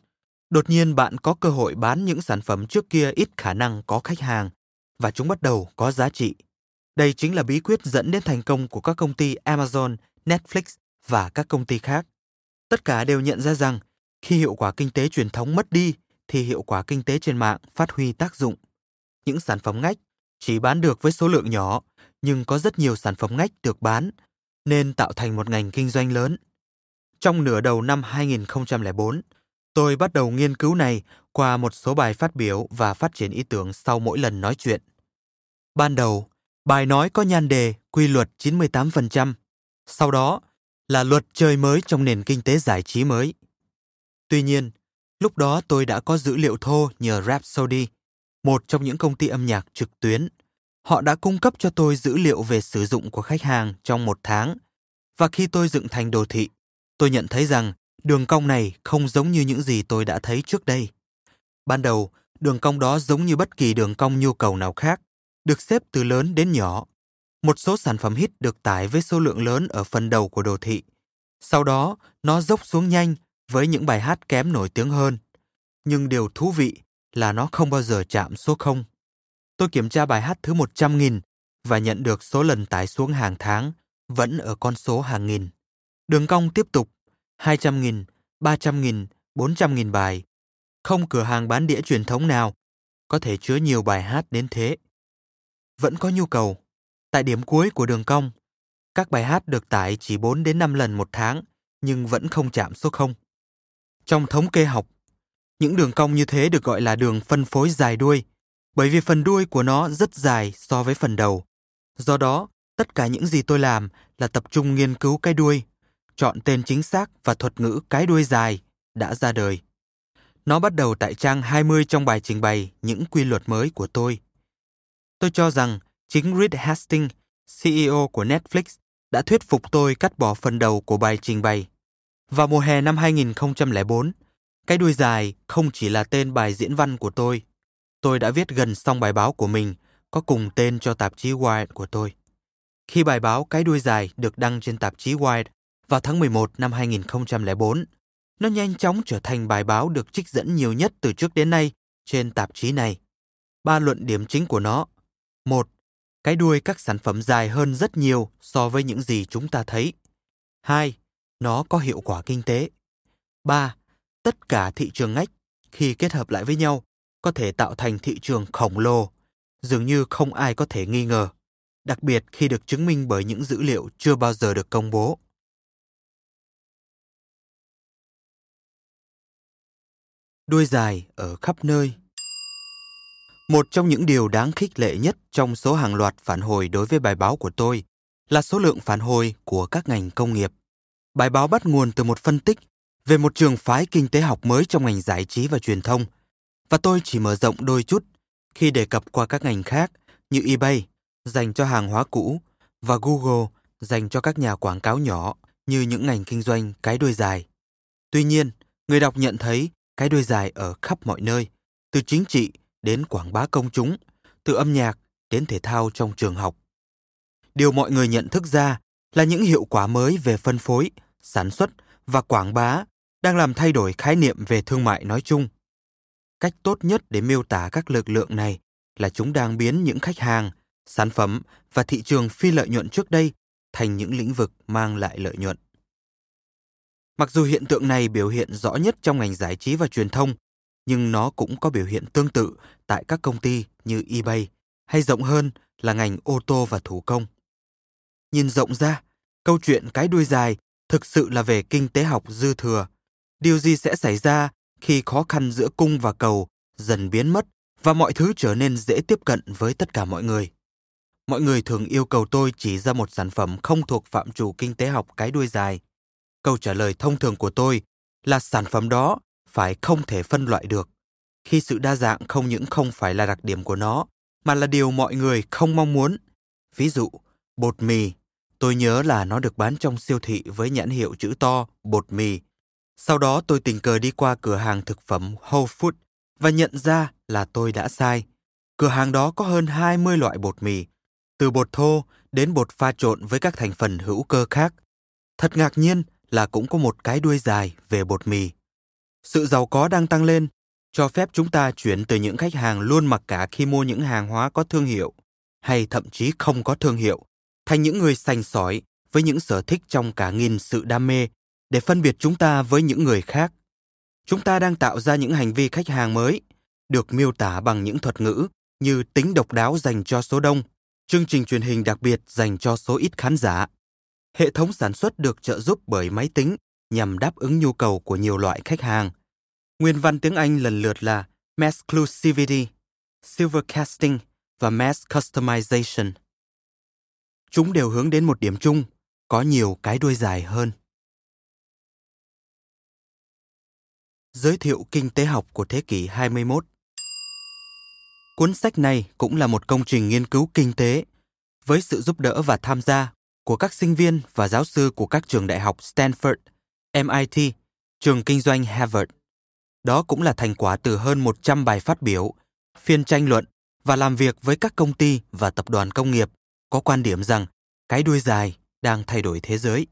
đột nhiên bạn có cơ hội bán những sản phẩm trước kia ít khả năng có khách hàng và chúng bắt đầu có giá trị. Đây chính là bí quyết dẫn đến thành công của các công ty Amazon, Netflix và các công ty khác. Tất cả đều nhận ra rằng khi hiệu quả kinh tế truyền thống mất đi thì hiệu quả kinh tế trên mạng phát huy tác dụng. Những sản phẩm ngách chỉ bán được với số lượng nhỏ, nhưng có rất nhiều sản phẩm ngách được bán, nên tạo thành một ngành kinh doanh lớn. Trong nửa đầu năm 2004, tôi bắt đầu nghiên cứu này qua một số bài phát biểu và phát triển ý tưởng sau mỗi lần nói chuyện. Ban đầu, bài nói có nhan đề quy luật 98%, sau đó là luật chơi mới trong nền kinh tế giải trí mới. Tuy nhiên, lúc đó tôi đã có dữ liệu thô nhờ Rhapsody, một trong những công ty âm nhạc trực tuyến. Họ đã cung cấp cho tôi dữ liệu về sử dụng của khách hàng trong một tháng. Và khi tôi dựng thành đồ thị, tôi nhận thấy rằng đường cong này không giống như những gì tôi đã thấy trước đây. Ban đầu, đường cong đó giống như bất kỳ đường cong nhu cầu nào khác, được xếp từ lớn đến nhỏ. Một số sản phẩm hit được tải với số lượng lớn ở phần đầu của đồ thị. Sau đó, nó dốc xuống nhanh với những bài hát kém nổi tiếng hơn. Nhưng điều thú vị là nó không bao giờ chạm số 0. Tôi kiểm tra bài hát thứ 100.000 và nhận được số lần tải xuống hàng tháng vẫn ở con số hàng nghìn. Đường cong tiếp tục 200.000, 300.000, 400.000 bài. Không cửa hàng bán đĩa truyền thống nào có thể chứa nhiều bài hát đến thế. Vẫn có nhu cầu. Tại điểm cuối của đường cong, các bài hát được tải chỉ 4 đến 5 lần một tháng, nhưng vẫn không chạm số 0. Trong thống kê học, những đường cong như thế được gọi là đường phân phối dài đuôi, bởi vì phần đuôi của nó rất dài so với phần đầu. Do đó, tất cả những gì tôi làm là tập trung nghiên cứu cái đuôi, chọn tên chính xác và thuật ngữ cái đuôi dài đã ra đời. Nó bắt đầu tại trang 20 trong bài trình bày những quy luật mới của tôi. Tôi cho rằng chính Reed Hastings, CEO của Netflix, đã thuyết phục tôi cắt bỏ phần đầu của bài trình bày. Vào mùa hè năm 2004, cái đuôi dài không chỉ là tên bài diễn văn của tôi. Tôi đã viết gần xong bài báo của mình, có cùng tên cho tạp chí Wired của tôi. Khi bài báo Cái đuôi dài được đăng trên tạp chí Wired vào tháng 11 năm 2004, nó nhanh chóng trở thành bài báo được trích dẫn nhiều nhất từ trước đến nay trên tạp chí này. Ba luận điểm chính của nó. Một, cái đuôi các sản phẩm dài hơn rất nhiều so với những gì chúng ta thấy. Hai, nó có hiệu quả kinh tế. Ba, tất cả thị trường ngách khi kết hợp lại với nhau có thể tạo thành thị trường khổng lồ, dường như không ai có thể nghi ngờ, đặc biệt khi được chứng minh bởi những dữ liệu chưa bao giờ được công bố. Đuôi dài ở khắp nơi Một trong những điều đáng khích lệ nhất trong số hàng loạt phản hồi đối với bài báo của tôi là số lượng phản hồi của các ngành công nghiệp. Bài báo bắt nguồn từ một phân tích về một trường phái kinh tế học mới trong ngành giải trí và truyền thông, và tôi chỉ mở rộng đôi chút khi đề cập qua các ngành khác như eBay dành cho hàng hóa cũ và Google dành cho các nhà quảng cáo nhỏ như những ngành kinh doanh cái đuôi dài. Tuy nhiên, người đọc nhận thấy cái đuôi dài ở khắp mọi nơi, từ chính trị đến quảng bá công chúng, từ âm nhạc đến thể thao trong trường học. Điều mọi người nhận thức ra là những hiệu quả mới về phân phối, sản xuất và quảng bá đang làm thay đổi khái niệm về thương mại nói chung. Cách tốt nhất để miêu tả các lực lượng này là chúng đang biến những khách hàng, sản phẩm và thị trường phi lợi nhuận trước đây thành những lĩnh vực mang lại lợi nhuận. Mặc dù hiện tượng này biểu hiện rõ nhất trong ngành giải trí và truyền thông, nhưng nó cũng có biểu hiện tương tự tại các công ty như eBay hay rộng hơn là ngành ô tô và thủ công. Nhìn rộng ra, câu chuyện cái đuôi dài thực sự là về kinh tế học dư thừa. Điều gì sẽ xảy ra khi khó khăn giữa cung và cầu dần biến mất và mọi thứ trở nên dễ tiếp cận với tất cả mọi người? Mọi người thường yêu cầu tôi chỉ ra một sản phẩm không thuộc phạm trù kinh tế học cái đuôi dài. Câu trả lời thông thường của tôi là sản phẩm đó phải không thể phân loại được. Khi sự đa dạng không những không phải là đặc điểm của nó, mà là điều mọi người không mong muốn. Ví dụ, bột mì, tôi nhớ là nó được bán trong siêu thị với nhãn hiệu chữ to bột mì. Sau đó tôi tình cờ đi qua cửa hàng thực phẩm Whole Food và nhận ra là tôi đã sai. Cửa hàng đó có hơn 20 loại bột mì, từ bột thô đến bột pha trộn với các thành phần hữu cơ khác. Thật ngạc nhiên là cũng có một cái đuôi dài về bột mì. Sự giàu có đang tăng lên, cho phép chúng ta chuyển từ những khách hàng luôn mặc cả khi mua những hàng hóa có thương hiệu, hay thậm chí không có thương hiệu, thành những người sành sỏi với những sở thích trong cả nghìn sự đam mê để phân biệt chúng ta với những người khác. Chúng ta đang tạo ra những hành vi khách hàng mới, được miêu tả bằng những thuật ngữ như tính độc đáo dành cho số đông, chương trình truyền hình đặc biệt dành cho số ít khán giả. Hệ thống sản xuất được trợ giúp bởi máy tính nhằm đáp ứng nhu cầu của nhiều loại khách hàng. Nguyên văn tiếng Anh lần lượt là masclusivity silvercasting Silver Casting và Mass Customization. Chúng đều hướng đến một điểm chung, có nhiều cái đuôi dài hơn. Giới thiệu kinh tế học của thế kỷ 21 Cuốn sách này cũng là một công trình nghiên cứu kinh tế với sự giúp đỡ và tham gia của các sinh viên và giáo sư của các trường đại học Stanford, MIT, trường kinh doanh Harvard. Đó cũng là thành quả từ hơn 100 bài phát biểu, phiên tranh luận và làm việc với các công ty và tập đoàn công nghiệp có quan điểm rằng cái đuôi dài đang thay đổi thế giới.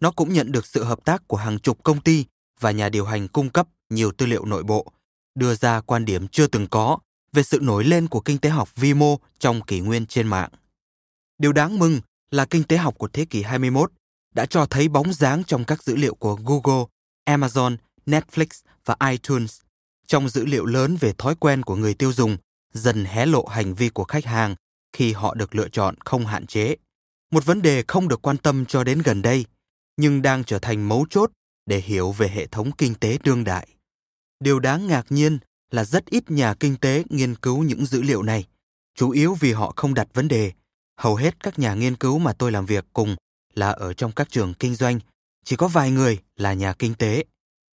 Nó cũng nhận được sự hợp tác của hàng chục công ty và nhà điều hành cung cấp nhiều tư liệu nội bộ, đưa ra quan điểm chưa từng có về sự nổi lên của kinh tế học vi mô trong kỷ nguyên trên mạng. Điều đáng mừng là kinh tế học của thế kỷ 21 đã cho thấy bóng dáng trong các dữ liệu của Google, Amazon, Netflix và iTunes, trong dữ liệu lớn về thói quen của người tiêu dùng dần hé lộ hành vi của khách hàng khi họ được lựa chọn không hạn chế. Một vấn đề không được quan tâm cho đến gần đây, nhưng đang trở thành mấu chốt để hiểu về hệ thống kinh tế đương đại. Điều đáng ngạc nhiên là rất ít nhà kinh tế nghiên cứu những dữ liệu này, chủ yếu vì họ không đặt vấn đề. Hầu hết các nhà nghiên cứu mà tôi làm việc cùng là ở trong các trường kinh doanh, chỉ có vài người là nhà kinh tế.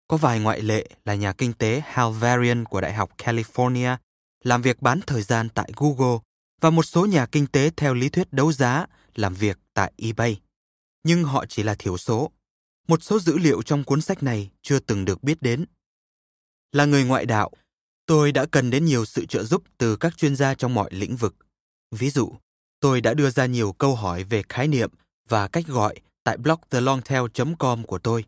Có vài ngoại lệ là nhà kinh tế Hal Varian của Đại học California, làm việc bán thời gian tại Google và một số nhà kinh tế theo lý thuyết đấu giá làm việc tại eBay. Nhưng họ chỉ là thiểu số. Một số dữ liệu trong cuốn sách này chưa từng được biết đến. Là người ngoại đạo, tôi đã cần đến nhiều sự trợ giúp từ các chuyên gia trong mọi lĩnh vực. Ví dụ, tôi đã đưa ra nhiều câu hỏi về khái niệm và cách gọi tại blog thelongtail.com của tôi.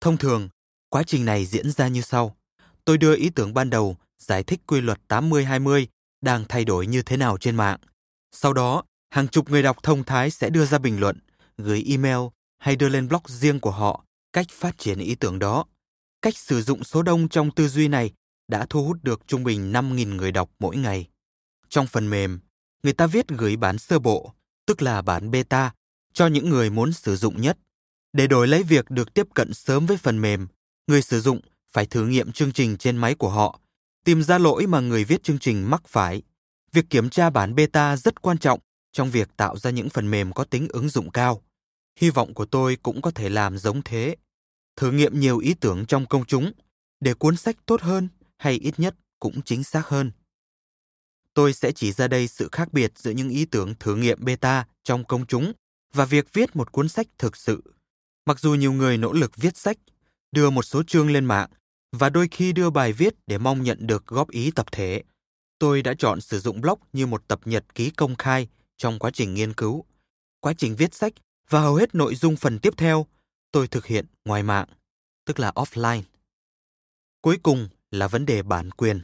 Thông thường, quá trình này diễn ra như sau. Tôi đưa ý tưởng ban đầu giải thích quy luật 80-20 đang thay đổi như thế nào trên mạng. Sau đó, hàng chục người đọc thông thái sẽ đưa ra bình luận, gửi email hay đưa lên blog riêng của họ cách phát triển ý tưởng đó. Cách sử dụng số đông trong tư duy này đã thu hút được trung bình 5.000 người đọc mỗi ngày. Trong phần mềm, người ta viết gửi bản sơ bộ, tức là bản beta, cho những người muốn sử dụng nhất. Để đổi lấy việc được tiếp cận sớm với phần mềm, người sử dụng phải thử nghiệm chương trình trên máy của họ, tìm ra lỗi mà người viết chương trình mắc phải. Việc kiểm tra bản beta rất quan trọng trong việc tạo ra những phần mềm có tính ứng dụng cao. Hy vọng của tôi cũng có thể làm giống thế. Thử nghiệm nhiều ý tưởng trong công chúng để cuốn sách tốt hơn hay ít nhất cũng chính xác hơn. Tôi sẽ chỉ ra đây sự khác biệt giữa những ý tưởng thử nghiệm beta trong công chúng và việc viết một cuốn sách thực sự. Mặc dù nhiều người nỗ lực viết sách, đưa một số chương lên mạng và đôi khi đưa bài viết để mong nhận được góp ý tập thể, tôi đã chọn sử dụng blog như một tập nhật ký công khai trong quá trình nghiên cứu. Quá trình viết sách và hầu hết nội dung phần tiếp theo tôi thực hiện ngoài mạng, tức là offline. Cuối cùng là vấn đề bản quyền.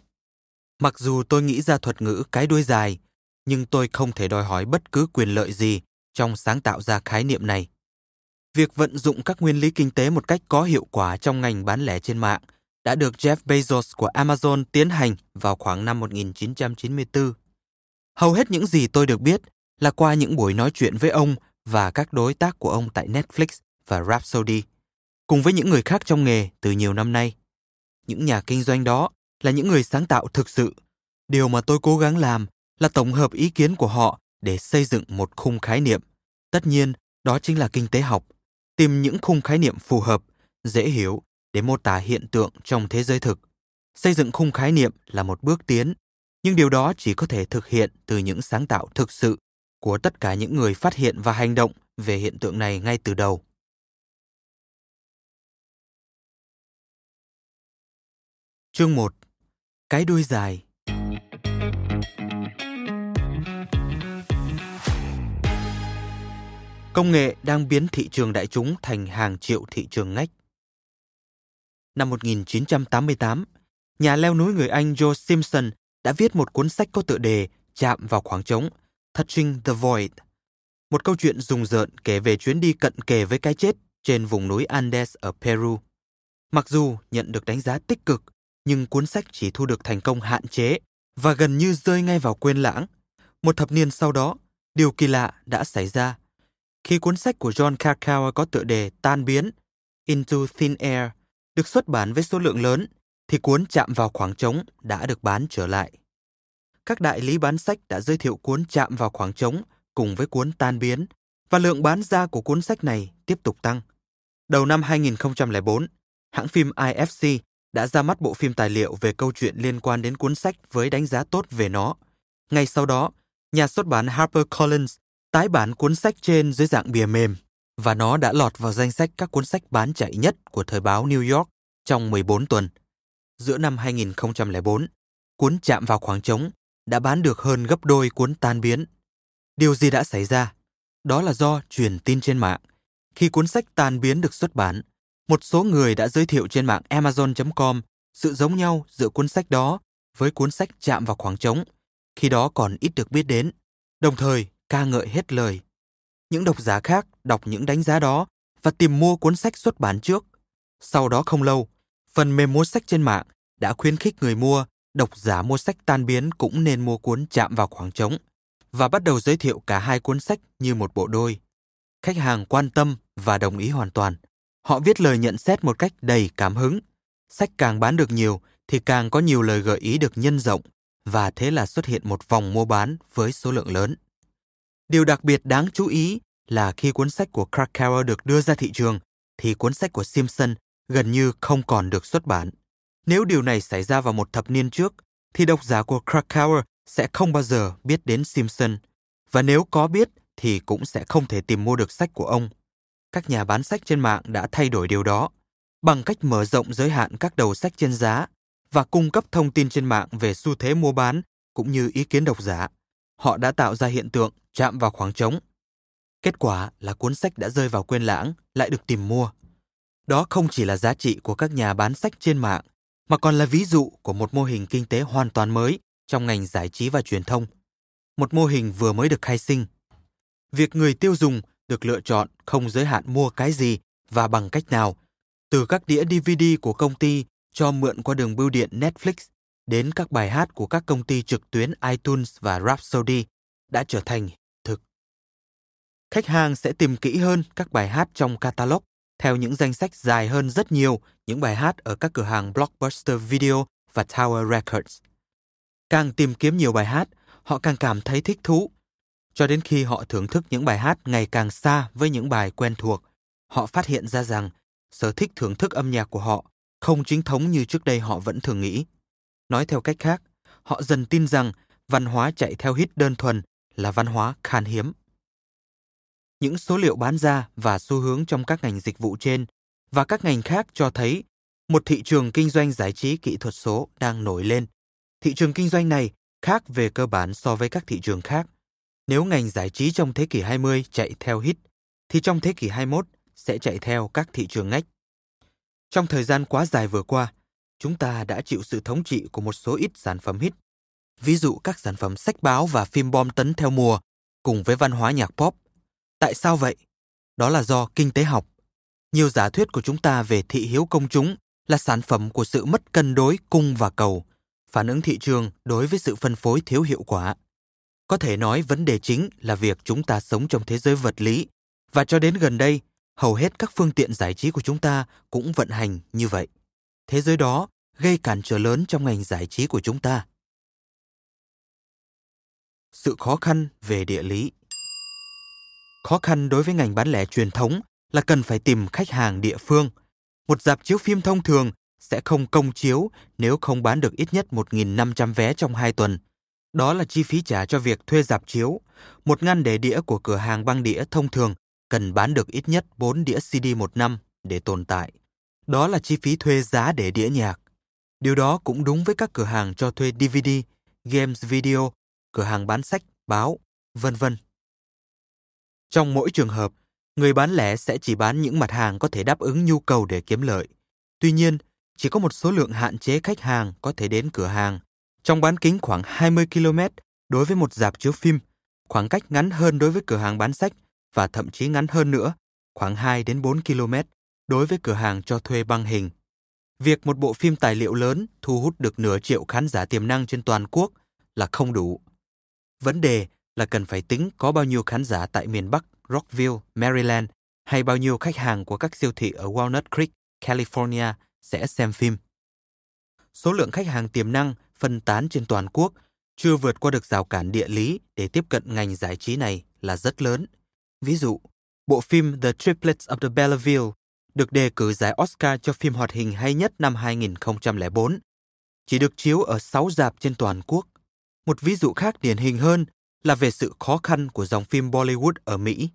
Mặc dù tôi nghĩ ra thuật ngữ cái đuôi dài, nhưng tôi không thể đòi hỏi bất cứ quyền lợi gì trong sáng tạo ra khái niệm này. Việc vận dụng các nguyên lý kinh tế một cách có hiệu quả trong ngành bán lẻ trên mạng đã được Jeff Bezos của Amazon tiến hành vào khoảng năm 1994. Hầu hết những gì tôi được biết là qua những buổi nói chuyện với ông và các đối tác của ông tại Netflix và Rhapsody, cùng với những người khác trong nghề từ nhiều năm nay. Những nhà kinh doanh đó là những người sáng tạo thực sự. Điều mà tôi cố gắng làm là tổng hợp ý kiến của họ để xây dựng một khung khái niệm. Tất nhiên, đó chính là kinh tế học. Tìm những khung khái niệm phù hợp, dễ hiểu để mô tả hiện tượng trong thế giới thực. Xây dựng khung khái niệm là một bước tiến, nhưng điều đó chỉ có thể thực hiện từ những sáng tạo thực sự của tất cả những người phát hiện và hành động về hiện tượng này ngay từ đầu. Chương 1 Cái đuôi dài Công nghệ đang biến thị trường đại chúng thành hàng triệu thị trường ngách. Năm 1988, nhà leo núi người Anh Joe Simpson đã viết một cuốn sách có tựa đề Chạm vào khoảng trống, Touching the Void. Một câu chuyện rùng rợn kể về chuyến đi cận kề với cái chết trên vùng núi Andes ở Peru. Mặc dù nhận được đánh giá tích cực, nhưng cuốn sách chỉ thu được thành công hạn chế và gần như rơi ngay vào quên lãng. Một thập niên sau đó, điều kỳ lạ đã xảy ra. Khi cuốn sách của John Krakauer có tựa đề Tan biến, Into Thin Air, được xuất bản với số lượng lớn, thì cuốn Chạm vào khoảng trống đã được bán trở lại. Các đại lý bán sách đã giới thiệu cuốn Chạm vào khoảng trống cùng với cuốn Tan biến, và lượng bán ra của cuốn sách này tiếp tục tăng. Đầu năm 2004, hãng phim IFC đã ra mắt bộ phim tài liệu về câu chuyện liên quan đến cuốn sách với đánh giá tốt về nó. Ngay sau đó, nhà xuất bản HarperCollins tái bản cuốn sách trên dưới dạng bìa mềm và nó đã lọt vào danh sách các cuốn sách bán chạy nhất của thời báo New York trong 14 tuần. Giữa năm 2004, cuốn Chạm vào khoảng trống đã bán được hơn gấp đôi cuốn Tan biến. Điều gì đã xảy ra? Đó là do truyền tin trên mạng. Khi cuốn sách Tan biến được xuất bản, một số người đã giới thiệu trên mạng Amazon.com sự giống nhau giữa cuốn sách đó với cuốn sách Chạm vào khoảng trống, khi đó còn ít được biết đến, đồng thời ca ngợi hết lời. Những độc giả khác đọc những đánh giá đó và tìm mua cuốn sách xuất bản trước. Sau đó không lâu, phần mềm mua sách trên mạng đã khuyến khích người mua, độc giả mua sách tan biến cũng nên mua cuốn Chạm vào khoảng trống và bắt đầu giới thiệu cả hai cuốn sách như một bộ đôi. Khách hàng quan tâm và đồng ý hoàn toàn. Họ viết lời nhận xét một cách đầy cảm hứng. Sách càng bán được nhiều thì càng có nhiều lời gợi ý được nhân rộng và thế là xuất hiện một vòng mua bán với số lượng lớn. Điều đặc biệt đáng chú ý là khi cuốn sách của Krakauer được đưa ra thị trường thì cuốn sách của Simpson gần như không còn được xuất bản. Nếu điều này xảy ra vào một thập niên trước, thì độc giả của Krakauer sẽ không bao giờ biết đến Simpson, và nếu có biết thì cũng sẽ không thể tìm mua được sách của ông. Các nhà bán sách trên mạng đã thay đổi điều đó bằng cách mở rộng giới hạn các đầu sách trên giá và cung cấp thông tin trên mạng về xu thế mua bán cũng như ý kiến độc giả. Họ đã tạo ra hiện tượng chạm vào khoảng trống. Kết quả là cuốn sách đã rơi vào quên lãng, lại được tìm mua. Đó không chỉ là giá trị của các nhà bán sách trên mạng, mà còn là ví dụ của một mô hình kinh tế hoàn toàn mới trong ngành giải trí và truyền thông. Một mô hình vừa mới được khai sinh. Việc người tiêu dùng được lựa chọn không giới hạn mua cái gì và bằng cách nào, từ các đĩa DVD của công ty cho mượn qua đường bưu điện Netflix đến các bài hát của các công ty trực tuyến iTunes và Rhapsody đã trở thành thực. Khách hàng sẽ tìm kỹ hơn các bài hát trong catalog theo những danh sách dài hơn rất nhiều những bài hát ở các cửa hàng Blockbuster Video và Tower Records. Càng tìm kiếm nhiều bài hát, họ càng cảm thấy thích thú. Cho đến khi họ thưởng thức những bài hát ngày càng xa với những bài quen thuộc, họ phát hiện ra rằng sở thích thưởng thức âm nhạc của họ không chính thống như trước đây họ vẫn thường nghĩ. Nói theo cách khác, họ dần tin rằng văn hóa chạy theo hit đơn thuần là văn hóa khan hiếm. Những số liệu bán ra và xu hướng trong các ngành dịch vụ trên và các ngành khác cho thấy một thị trường kinh doanh giải trí kỹ thuật số đang nổi lên. Thị trường kinh doanh này khác về cơ bản so với các thị trường khác. Nếu ngành giải trí trong thế kỷ 20 chạy theo hit, thì trong thế kỷ 21 sẽ chạy theo các thị trường ngách. Trong thời gian quá dài vừa qua, chúng ta đã chịu sự thống trị của một số ít sản phẩm hit. Ví dụ các sản phẩm sách báo và phim bom tấn theo mùa, cùng với văn hóa nhạc pop. Tại sao vậy? Đó là do kinh tế học. Nhiều giả thuyết của chúng ta về thị hiếu công chúng là sản phẩm của sự mất cân đối cung và cầu, phản ứng thị trường đối với sự phân phối thiếu hiệu quả. Có thể nói vấn đề chính là việc chúng ta sống trong thế giới vật lý và cho đến gần đây, hầu hết các phương tiện giải trí của chúng ta cũng vận hành như vậy. Thế giới đó gây cản trở lớn trong ngành giải trí của chúng ta. Sự khó khăn về địa lý Khó khăn đối với ngành bán lẻ truyền thống là cần phải tìm khách hàng địa phương. Một dạp chiếu phim thông thường sẽ không công chiếu nếu không bán được ít nhất 1.500 vé trong 2 tuần. Đó là chi phí trả cho việc thuê dạp chiếu. Một ngăn để đĩa của cửa hàng băng đĩa thông thường cần bán được ít nhất 4 đĩa CD một năm để tồn tại. Đó là chi phí thuê giá để đĩa nhạc. Điều đó cũng đúng với các cửa hàng cho thuê DVD, games video, cửa hàng bán sách, báo, vân vân. Trong mỗi trường hợp, người bán lẻ sẽ chỉ bán những mặt hàng có thể đáp ứng nhu cầu để kiếm lợi. Tuy nhiên, chỉ có một số lượng hạn chế khách hàng có thể đến cửa hàng. Trong bán kính khoảng 20 km đối với một dạp chiếu phim, khoảng cách ngắn hơn đối với cửa hàng bán sách và thậm chí ngắn hơn nữa, khoảng 2 đến 4 km đối với cửa hàng cho thuê băng hình. Việc một bộ phim tài liệu lớn thu hút được nửa triệu khán giả tiềm năng trên toàn quốc là không đủ. Vấn đề là cần phải tính có bao nhiêu khán giả tại miền Bắc Rockville, Maryland hay bao nhiêu khách hàng của các siêu thị ở Walnut Creek, California sẽ xem phim. Số lượng khách hàng tiềm năng phân tán trên toàn quốc chưa vượt qua được rào cản địa lý để tiếp cận ngành giải trí này là rất lớn. Ví dụ, bộ phim The Triplets of the Belleville được đề cử giải Oscar cho phim hoạt hình hay nhất năm 2004, chỉ được chiếu ở 6 dạp trên toàn quốc. Một ví dụ khác điển hình hơn là về sự khó khăn của dòng phim Bollywood ở Mỹ.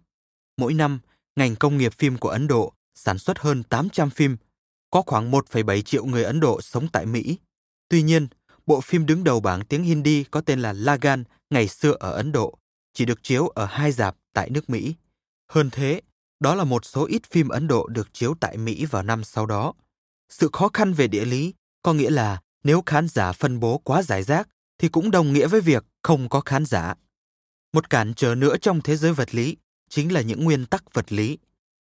Mỗi năm, ngành công nghiệp phim của Ấn Độ sản xuất hơn 800 phim, có khoảng 1,7 triệu người Ấn Độ sống tại Mỹ. Tuy nhiên, bộ phim đứng đầu bảng tiếng Hindi có tên là Lagan ngày xưa ở Ấn Độ, chỉ được chiếu ở hai dạp tại nước Mỹ. Hơn thế, đó là một số ít phim Ấn Độ được chiếu tại Mỹ vào năm sau đó. Sự khó khăn về địa lý có nghĩa là nếu khán giả phân bố quá giải rác thì cũng đồng nghĩa với việc không có khán giả. Một cản trở nữa trong thế giới vật lý chính là những nguyên tắc vật lý.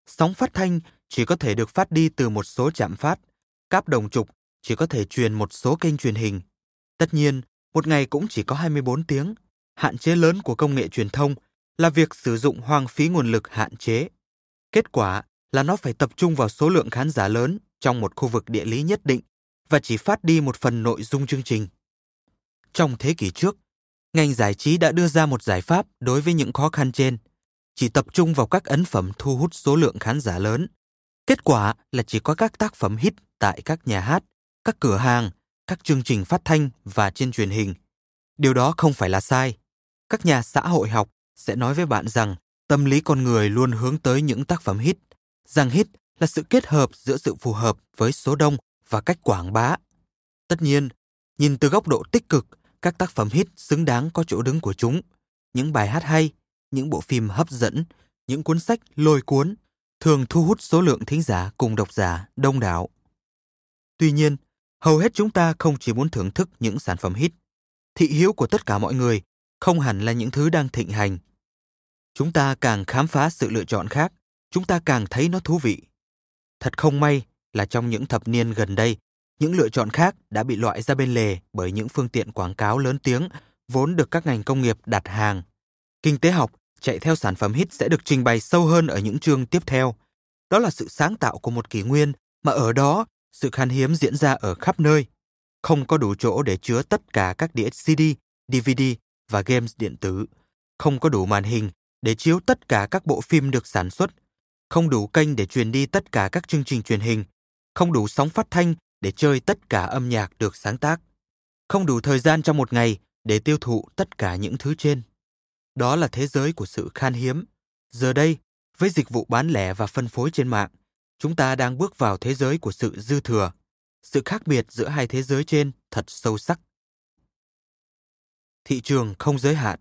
Sóng phát thanh chỉ có thể được phát đi từ một số chạm phát. Cáp đồng trục chỉ có thể truyền một số kênh truyền hình. Tất nhiên, một ngày cũng chỉ có 24 tiếng. Hạn chế lớn của công nghệ truyền thông là việc sử dụng hoang phí nguồn lực hạn chế. Kết quả là nó phải tập trung vào số lượng khán giả lớn trong một khu vực địa lý nhất định và chỉ phát đi một phần nội dung chương trình. Trong thế kỷ trước, ngành giải trí đã đưa ra một giải pháp đối với những khó khăn trên, chỉ tập trung vào các ấn phẩm thu hút số lượng khán giả lớn. Kết quả là chỉ có các tác phẩm hit tại các nhà hát, các cửa hàng, các chương trình phát thanh và trên truyền hình. Điều đó không phải là sai. Các nhà xã hội học sẽ nói với bạn rằng tâm lý con người luôn hướng tới những tác phẩm hit, rằng hit là sự kết hợp giữa sự phù hợp với số đông và cách quảng bá. Tất nhiên, nhìn từ góc độ tích cực, các tác phẩm hit xứng đáng có chỗ đứng của chúng. Những bài hát hay, những bộ phim hấp dẫn, những cuốn sách lôi cuốn thường thu hút số lượng thính giả cùng độc giả đông đảo. Tuy nhiên, hầu hết chúng ta không chỉ muốn thưởng thức những sản phẩm hit. Thị hiếu của tất cả mọi người không hẳn là những thứ đang thịnh hành. Chúng ta càng khám phá sự lựa chọn khác, chúng ta càng thấy nó thú vị. Thật không may là trong những thập niên gần đây, những lựa chọn khác đã bị loại ra bên lề bởi những phương tiện quảng cáo lớn tiếng vốn được các ngành công nghiệp đặt hàng. Kinh tế học chạy theo sản phẩm hit sẽ được trình bày sâu hơn ở những chương tiếp theo. Đó là sự sáng tạo của một kỷ nguyên mà ở đó sự khan hiếm diễn ra ở khắp nơi. Không có đủ chỗ để chứa tất cả các đĩa CD, DVD và games điện tử. Không có đủ màn hình để chiếu tất cả các bộ phim được sản xuất. Không đủ kênh để truyền đi tất cả các chương trình truyền hình. Không đủ sóng phát thanh để chơi tất cả âm nhạc được sáng tác. Không đủ thời gian trong một ngày để tiêu thụ tất cả những thứ trên. Đó là thế giới của sự khan hiếm. Giờ đây, với dịch vụ bán lẻ và phân phối trên mạng, chúng ta đang bước vào thế giới của sự dư thừa. Sự khác biệt giữa hai thế giới trên thật sâu sắc. Thị trường không giới hạn.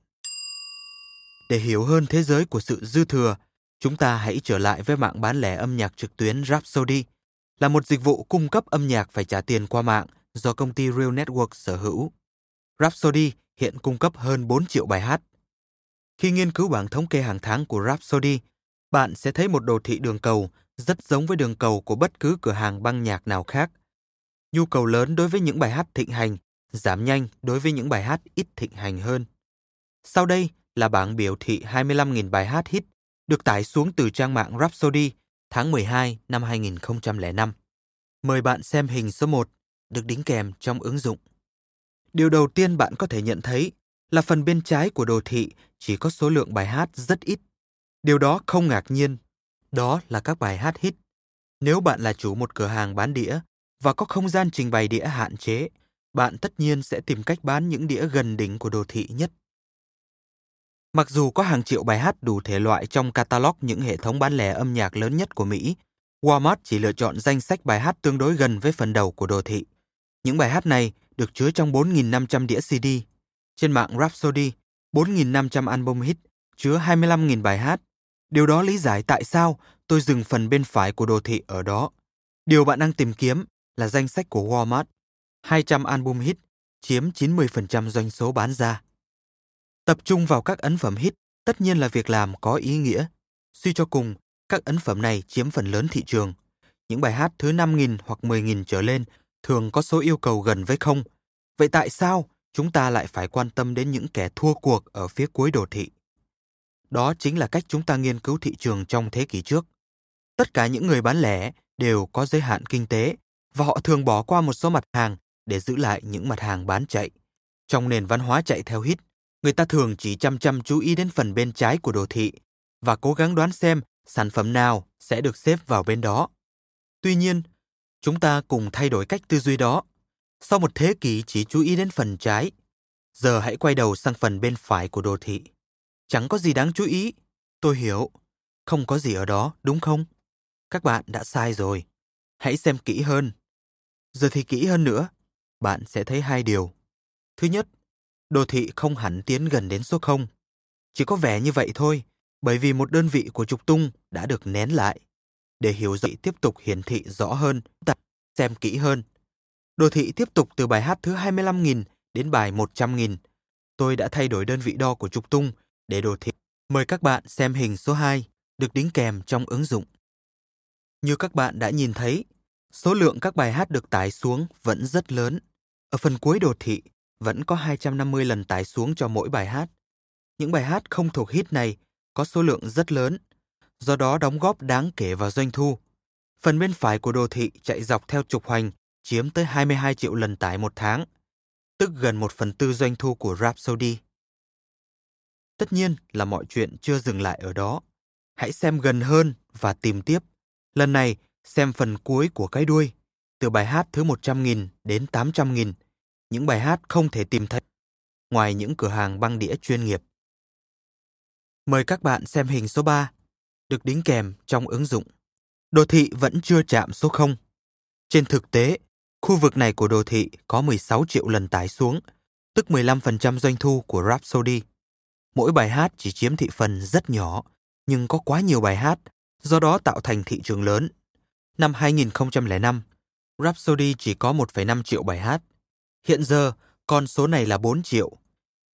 Để hiểu hơn thế giới của sự dư thừa, chúng ta hãy trở lại với mạng bán lẻ âm nhạc trực tuyến Rhapsody, là một dịch vụ cung cấp âm nhạc phải trả tiền qua mạng do công ty Real Network sở hữu. Rhapsody hiện cung cấp hơn 4 triệu bài hát. Khi nghiên cứu bảng thống kê hàng tháng của Rhapsody, bạn sẽ thấy một đồ thị đường cầu rất giống với đường cầu của bất cứ cửa hàng băng nhạc nào khác. Nhu cầu lớn đối với những bài hát thịnh hành, giảm nhanh đối với những bài hát ít thịnh hành hơn. Sau đây là bảng biểu thị 25.000 bài hát hit được tải xuống từ trang mạng Rhapsody tháng 12 năm 2005. Mời bạn xem hình số 1 được đính kèm trong ứng dụng. Điều đầu tiên bạn có thể nhận thấy là phần bên trái của đồ thị chỉ có số lượng bài hát rất ít. Điều đó không ngạc nhiên. Đó là các bài hát hit. Nếu bạn là chủ một cửa hàng bán đĩa và có không gian trình bày đĩa hạn chế, bạn tất nhiên sẽ tìm cách bán những đĩa gần đỉnh của đồ thị nhất. Mặc dù có hàng triệu bài hát đủ thể loại trong catalog những hệ thống bán lẻ âm nhạc lớn nhất của Mỹ, Walmart chỉ lựa chọn danh sách bài hát tương đối gần với phần đầu của đồ thị. Những bài hát này được chứa trong 4.500 đĩa CD. Trên mạng Rhapsody, 4.500 album hit chứa 25.000 bài hát. Điều đó lý giải tại sao tôi dừng phần bên phải của đồ thị ở đó. Điều bạn đang tìm kiếm là danh sách của Walmart. 200 album hit chiếm 90% doanh số bán ra. Tập trung vào các ấn phẩm hit tất nhiên là việc làm có ý nghĩa. Suy cho cùng, các ấn phẩm này chiếm phần lớn thị trường. Những bài hát thứ 5.000 hoặc 10.000 trở lên thường có số yêu cầu gần với không. Vậy tại sao chúng ta lại phải quan tâm đến những kẻ thua cuộc ở phía cuối đồ thị? Đó chính là cách chúng ta nghiên cứu thị trường trong thế kỷ trước. Tất cả những người bán lẻ đều có giới hạn kinh tế và họ thường bỏ qua một số mặt hàng để giữ lại những mặt hàng bán chạy. Trong nền văn hóa chạy theo hit, người ta thường chỉ chăm chăm chú ý đến phần bên trái của đồ thị và cố gắng đoán xem sản phẩm nào sẽ được xếp vào bên đó. Tuy nhiên, chúng ta cùng thay đổi cách tư duy đó. Sau một thế kỷ chỉ chú ý đến phần trái, giờ hãy quay đầu sang phần bên phải của đồ thị. Chẳng có gì đáng chú ý. Tôi hiểu. Không có gì ở đó, đúng không? Các bạn đã sai rồi. Hãy xem kỹ hơn. Giờ thì kỹ hơn nữa. Bạn sẽ thấy hai điều. Thứ nhất, đồ thị không hẳn tiến gần đến số 0. Chỉ có vẻ như vậy thôi, bởi vì một đơn vị của trục tung đã được nén lại. Để hiểu rõ tiếp tục hiển thị rõ hơn, tập xem kỹ hơn. Đồ thị tiếp tục từ bài hát thứ 25.000 đến bài 100.000. Tôi đã thay đổi đơn vị đo của trục tung để đồ thị. Mời các bạn xem hình số 2 được đính kèm trong ứng dụng. Như các bạn đã nhìn thấy, Số lượng các bài hát được tải xuống vẫn rất lớn. Ở phần cuối đồ thị, vẫn có 250 lần tải xuống cho mỗi bài hát. Những bài hát không thuộc hit này có số lượng rất lớn, do đó đóng góp đáng kể vào doanh thu. Phần bên phải của đồ thị chạy dọc theo trục hoành chiếm tới 22 triệu lần tải một tháng, tức gần một phần tư doanh thu của Rhapsody. Tất nhiên là mọi chuyện chưa dừng lại ở đó. Hãy xem gần hơn và tìm tiếp. Lần này, xem phần cuối của cái đuôi, từ bài hát thứ 100.000 đến 800.000, những bài hát không thể tìm thấy ngoài những cửa hàng băng đĩa chuyên nghiệp. Mời các bạn xem hình số 3, được đính kèm trong ứng dụng. Đồ thị vẫn chưa chạm số 0. Trên thực tế, khu vực này của đồ thị có 16 triệu lần tải xuống, tức 15% doanh thu của Rhapsody. Mỗi bài hát chỉ chiếm thị phần rất nhỏ, nhưng có quá nhiều bài hát, do đó tạo thành thị trường lớn. Năm 2005, Rhapsody chỉ có 1,5 triệu bài hát. Hiện giờ, con số này là 4 triệu.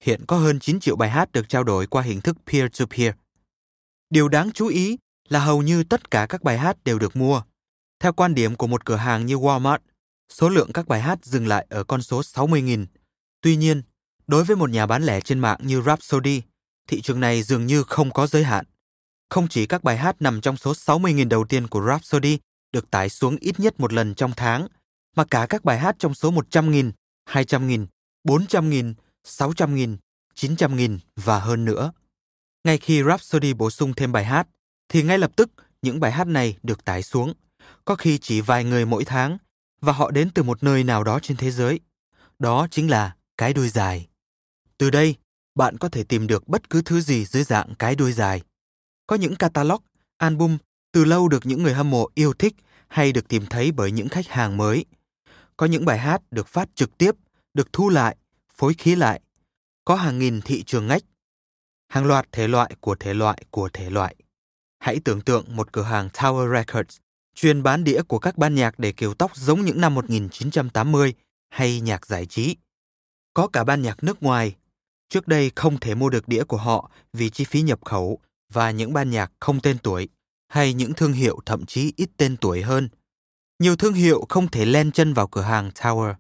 Hiện có hơn 9 triệu bài hát được trao đổi qua hình thức peer-to-peer. Điều đáng chú ý là hầu như tất cả các bài hát đều được mua. Theo quan điểm của một cửa hàng như Walmart, số lượng các bài hát dừng lại ở con số 60.000. Tuy nhiên, đối với một nhà bán lẻ trên mạng như Rhapsody, thị trường này dường như không có giới hạn. Không chỉ các bài hát nằm trong số 60.000 đầu tiên của Rhapsody được tải xuống ít nhất một lần trong tháng, mà cả các bài hát trong số 100.000, 200.000, 400.000, 600.000, 900.000 và hơn nữa. Ngay khi Rhapsody bổ sung thêm bài hát, thì ngay lập tức những bài hát này được tải xuống, có khi chỉ vài người mỗi tháng, và họ đến từ một nơi nào đó trên thế giới. Đó chính là cái đuôi dài. Từ đây, bạn có thể tìm được bất cứ thứ gì dưới dạng cái đuôi dài. Có những catalog, album từ lâu được những người hâm mộ yêu thích hay được tìm thấy bởi những khách hàng mới. Có những bài hát được phát trực tiếp, được thu lại, phối khí lại. Có hàng nghìn thị trường ngách. Hàng loạt thể loại của thể loại của thể loại. Hãy tưởng tượng một cửa hàng Tower Records chuyên bán đĩa của các ban nhạc để kiểu tóc giống những năm 1980 hay nhạc giải trí. Có cả ban nhạc nước ngoài. Trước đây không thể mua được đĩa của họ vì chi phí nhập khẩu và những ban nhạc không tên tuổi hay những thương hiệu thậm chí ít tên tuổi hơn. Nhiều thương hiệu không thể len chân vào cửa hàng Tower.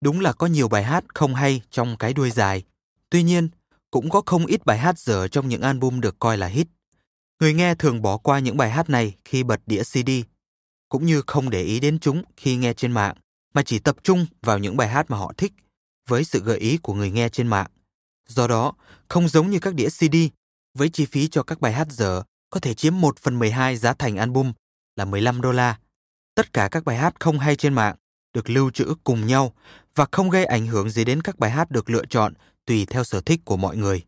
Đúng là có nhiều bài hát không hay trong cái đuôi dài. Tuy nhiên, cũng có không ít bài hát dở trong những album được coi là hit. Người nghe thường bỏ qua những bài hát này khi bật đĩa CD, cũng như không để ý đến chúng khi nghe trên mạng, mà chỉ tập trung vào những bài hát mà họ thích với sự gợi ý của người nghe trên mạng. Do đó, không giống như các đĩa CD, với chi phí cho các bài hát dở có thể chiếm 1 phần 12 giá thành album là 15 đô la. Tất cả các bài hát không hay trên mạng được lưu trữ cùng nhau và không gây ảnh hưởng gì đến các bài hát được lựa chọn tùy theo sở thích của mọi người.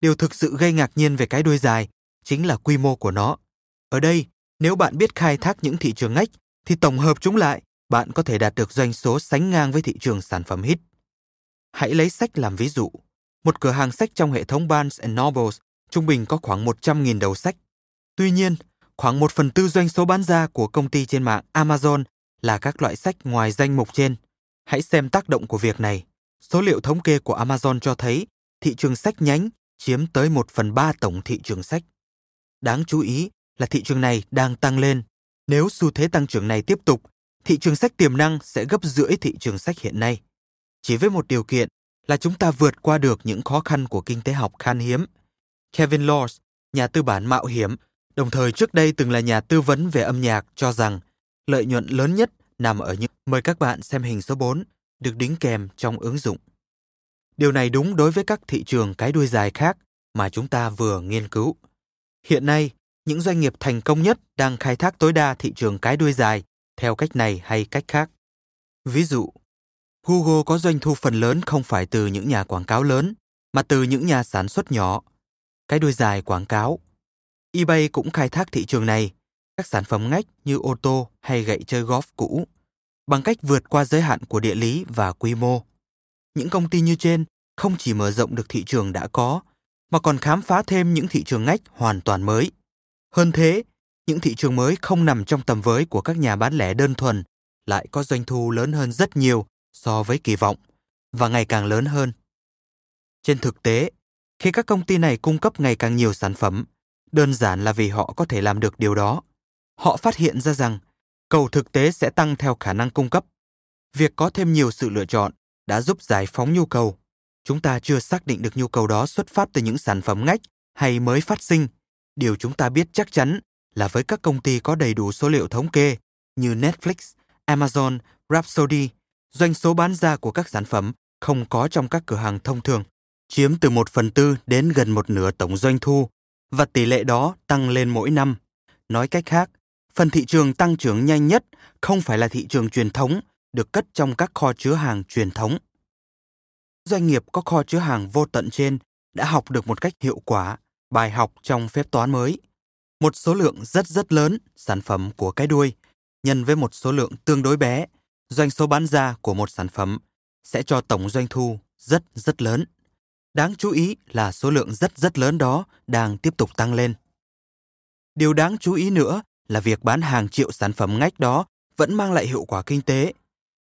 Điều thực sự gây ngạc nhiên về cái đuôi dài chính là quy mô của nó. Ở đây, nếu bạn biết khai thác những thị trường ngách thì tổng hợp chúng lại, bạn có thể đạt được doanh số sánh ngang với thị trường sản phẩm hit. Hãy lấy sách làm ví dụ. Một cửa hàng sách trong hệ thống Barnes Nobles trung bình có khoảng 100.000 đầu sách. Tuy nhiên, khoảng một phần tư doanh số bán ra của công ty trên mạng Amazon là các loại sách ngoài danh mục trên. Hãy xem tác động của việc này. Số liệu thống kê của Amazon cho thấy thị trường sách nhánh chiếm tới 1 phần 3 tổng thị trường sách. Đáng chú ý là thị trường này đang tăng lên. Nếu xu thế tăng trưởng này tiếp tục, thị trường sách tiềm năng sẽ gấp rưỡi thị trường sách hiện nay. Chỉ với một điều kiện là chúng ta vượt qua được những khó khăn của kinh tế học khan hiếm. Kevin Laws, nhà tư bản mạo hiểm, đồng thời trước đây từng là nhà tư vấn về âm nhạc cho rằng lợi nhuận lớn nhất nằm ở những mời các bạn xem hình số 4 được đính kèm trong ứng dụng. Điều này đúng đối với các thị trường cái đuôi dài khác mà chúng ta vừa nghiên cứu. Hiện nay, những doanh nghiệp thành công nhất đang khai thác tối đa thị trường cái đuôi dài theo cách này hay cách khác. Ví dụ, Google có doanh thu phần lớn không phải từ những nhà quảng cáo lớn, mà từ những nhà sản xuất nhỏ. Cái đuôi dài quảng cáo eBay cũng khai thác thị trường này, các sản phẩm ngách như ô tô hay gậy chơi golf cũ, bằng cách vượt qua giới hạn của địa lý và quy mô. Những công ty như trên không chỉ mở rộng được thị trường đã có, mà còn khám phá thêm những thị trường ngách hoàn toàn mới. Hơn thế, những thị trường mới không nằm trong tầm với của các nhà bán lẻ đơn thuần lại có doanh thu lớn hơn rất nhiều so với kỳ vọng và ngày càng lớn hơn. Trên thực tế, khi các công ty này cung cấp ngày càng nhiều sản phẩm, đơn giản là vì họ có thể làm được điều đó. Họ phát hiện ra rằng cầu thực tế sẽ tăng theo khả năng cung cấp. Việc có thêm nhiều sự lựa chọn đã giúp giải phóng nhu cầu. Chúng ta chưa xác định được nhu cầu đó xuất phát từ những sản phẩm ngách hay mới phát sinh. Điều chúng ta biết chắc chắn là với các công ty có đầy đủ số liệu thống kê như Netflix, Amazon, Rhapsody, doanh số bán ra của các sản phẩm không có trong các cửa hàng thông thường, chiếm từ một phần tư đến gần một nửa tổng doanh thu, và tỷ lệ đó tăng lên mỗi năm. Nói cách khác, phần thị trường tăng trưởng nhanh nhất không phải là thị trường truyền thống được cất trong các kho chứa hàng truyền thống. Doanh nghiệp có kho chứa hàng vô tận trên đã học được một cách hiệu quả bài học trong phép toán mới. Một số lượng rất rất lớn sản phẩm của cái đuôi nhân với một số lượng tương đối bé, doanh số bán ra của một sản phẩm sẽ cho tổng doanh thu rất rất lớn. Đáng chú ý là số lượng rất rất lớn đó đang tiếp tục tăng lên. Điều đáng chú ý nữa là việc bán hàng triệu sản phẩm ngách đó vẫn mang lại hiệu quả kinh tế.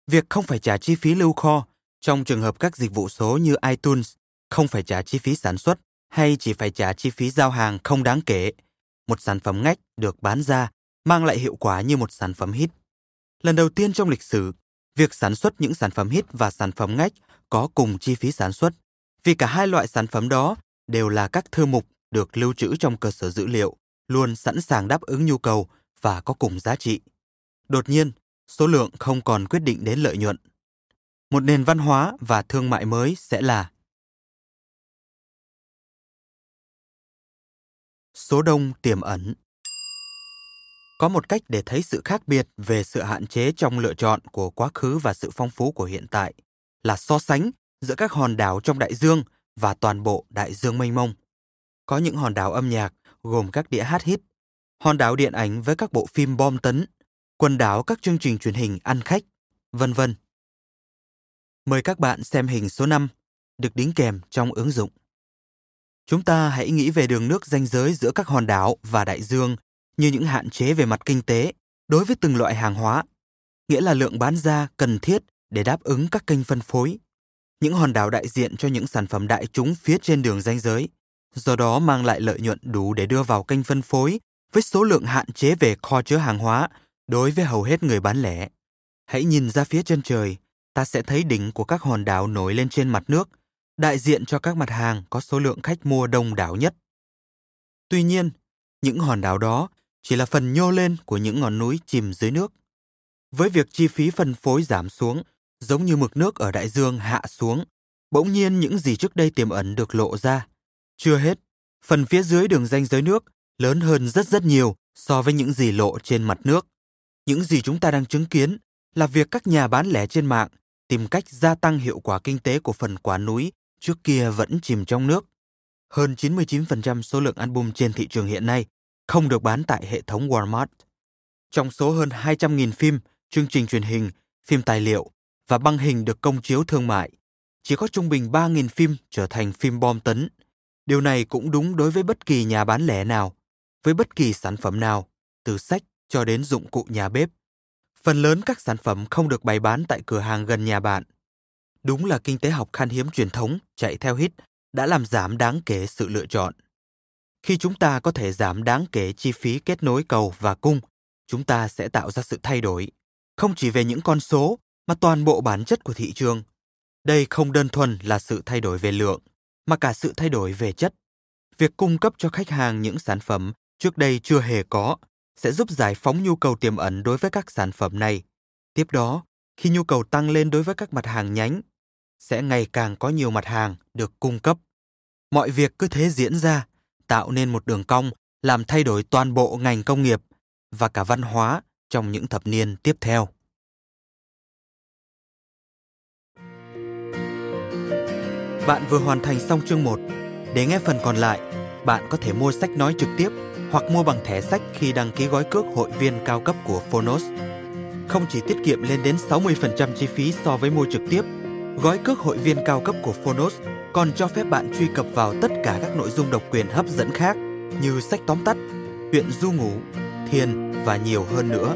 Việc không phải trả chi phí lưu kho, trong trường hợp các dịch vụ số như iTunes, không phải trả chi phí sản xuất hay chỉ phải trả chi phí giao hàng không đáng kể. Một sản phẩm ngách được bán ra mang lại hiệu quả như một sản phẩm hit. Lần đầu tiên trong lịch sử, việc sản xuất những sản phẩm hit và sản phẩm ngách có cùng chi phí sản xuất, vì cả hai loại sản phẩm đó đều là các thư mục được lưu trữ trong cơ sở dữ liệu, luôn sẵn sàng đáp ứng nhu cầu và có cùng giá trị. Đột nhiên, số lượng không còn quyết định đến lợi nhuận. Một nền văn hóa và thương mại mới sẽ là số đông tiềm ẩn có một cách để thấy sự khác biệt về sự hạn chế trong lựa chọn của quá khứ và sự phong phú của hiện tại là so sánh giữa các hòn đảo trong đại dương và toàn bộ đại dương mênh mông. Có những hòn đảo âm nhạc gồm các đĩa hát hit, hòn đảo điện ảnh với các bộ phim bom tấn, quần đảo các chương trình truyền hình ăn khách, vân vân. Mời các bạn xem hình số 5 được đính kèm trong ứng dụng. Chúng ta hãy nghĩ về đường nước ranh giới giữa các hòn đảo và đại dương như những hạn chế về mặt kinh tế đối với từng loại hàng hóa, nghĩa là lượng bán ra cần thiết để đáp ứng các kênh phân phối. Những hòn đảo đại diện cho những sản phẩm đại chúng phía trên đường ranh giới, do đó mang lại lợi nhuận đủ để đưa vào kênh phân phối với số lượng hạn chế về kho chứa hàng hóa đối với hầu hết người bán lẻ. Hãy nhìn ra phía chân trời, ta sẽ thấy đỉnh của các hòn đảo nổi lên trên mặt nước, đại diện cho các mặt hàng có số lượng khách mua đông đảo nhất. Tuy nhiên, những hòn đảo đó chỉ là phần nhô lên của những ngọn núi chìm dưới nước. Với việc chi phí phân phối giảm xuống, giống như mực nước ở đại dương hạ xuống, bỗng nhiên những gì trước đây tiềm ẩn được lộ ra. Chưa hết, phần phía dưới đường ranh giới nước lớn hơn rất rất nhiều so với những gì lộ trên mặt nước. Những gì chúng ta đang chứng kiến là việc các nhà bán lẻ trên mạng tìm cách gia tăng hiệu quả kinh tế của phần quả núi trước kia vẫn chìm trong nước. Hơn 99% số lượng album trên thị trường hiện nay không được bán tại hệ thống Walmart. Trong số hơn 200.000 phim, chương trình truyền hình, phim tài liệu và băng hình được công chiếu thương mại, chỉ có trung bình 3.000 phim trở thành phim bom tấn. Điều này cũng đúng đối với bất kỳ nhà bán lẻ nào, với bất kỳ sản phẩm nào, từ sách cho đến dụng cụ nhà bếp. Phần lớn các sản phẩm không được bày bán tại cửa hàng gần nhà bạn. Đúng là kinh tế học khan hiếm truyền thống chạy theo hit đã làm giảm đáng kể sự lựa chọn. Khi chúng ta có thể giảm đáng kể chi phí kết nối cầu và cung, chúng ta sẽ tạo ra sự thay đổi, không chỉ về những con số mà toàn bộ bản chất của thị trường. Đây không đơn thuần là sự thay đổi về lượng, mà cả sự thay đổi về chất. Việc cung cấp cho khách hàng những sản phẩm trước đây chưa hề có sẽ giúp giải phóng nhu cầu tiềm ẩn đối với các sản phẩm này. Tiếp đó, khi nhu cầu tăng lên đối với các mặt hàng nhánh, sẽ ngày càng có nhiều mặt hàng được cung cấp. Mọi việc cứ thế diễn ra tạo nên một đường cong làm thay đổi toàn bộ ngành công nghiệp và cả văn hóa trong những thập niên tiếp theo. Bạn vừa hoàn thành xong chương 1. Để nghe phần còn lại, bạn có thể mua sách nói trực tiếp hoặc mua bằng thẻ sách khi đăng ký gói cước hội viên cao cấp của Phonos. Không chỉ tiết kiệm lên đến 60% chi phí so với mua trực tiếp, gói cước hội viên cao cấp của Phonos còn cho phép bạn truy cập vào tất cả các nội dung độc quyền hấp dẫn khác như sách tóm tắt, chuyện du ngủ, thiền và nhiều hơn nữa.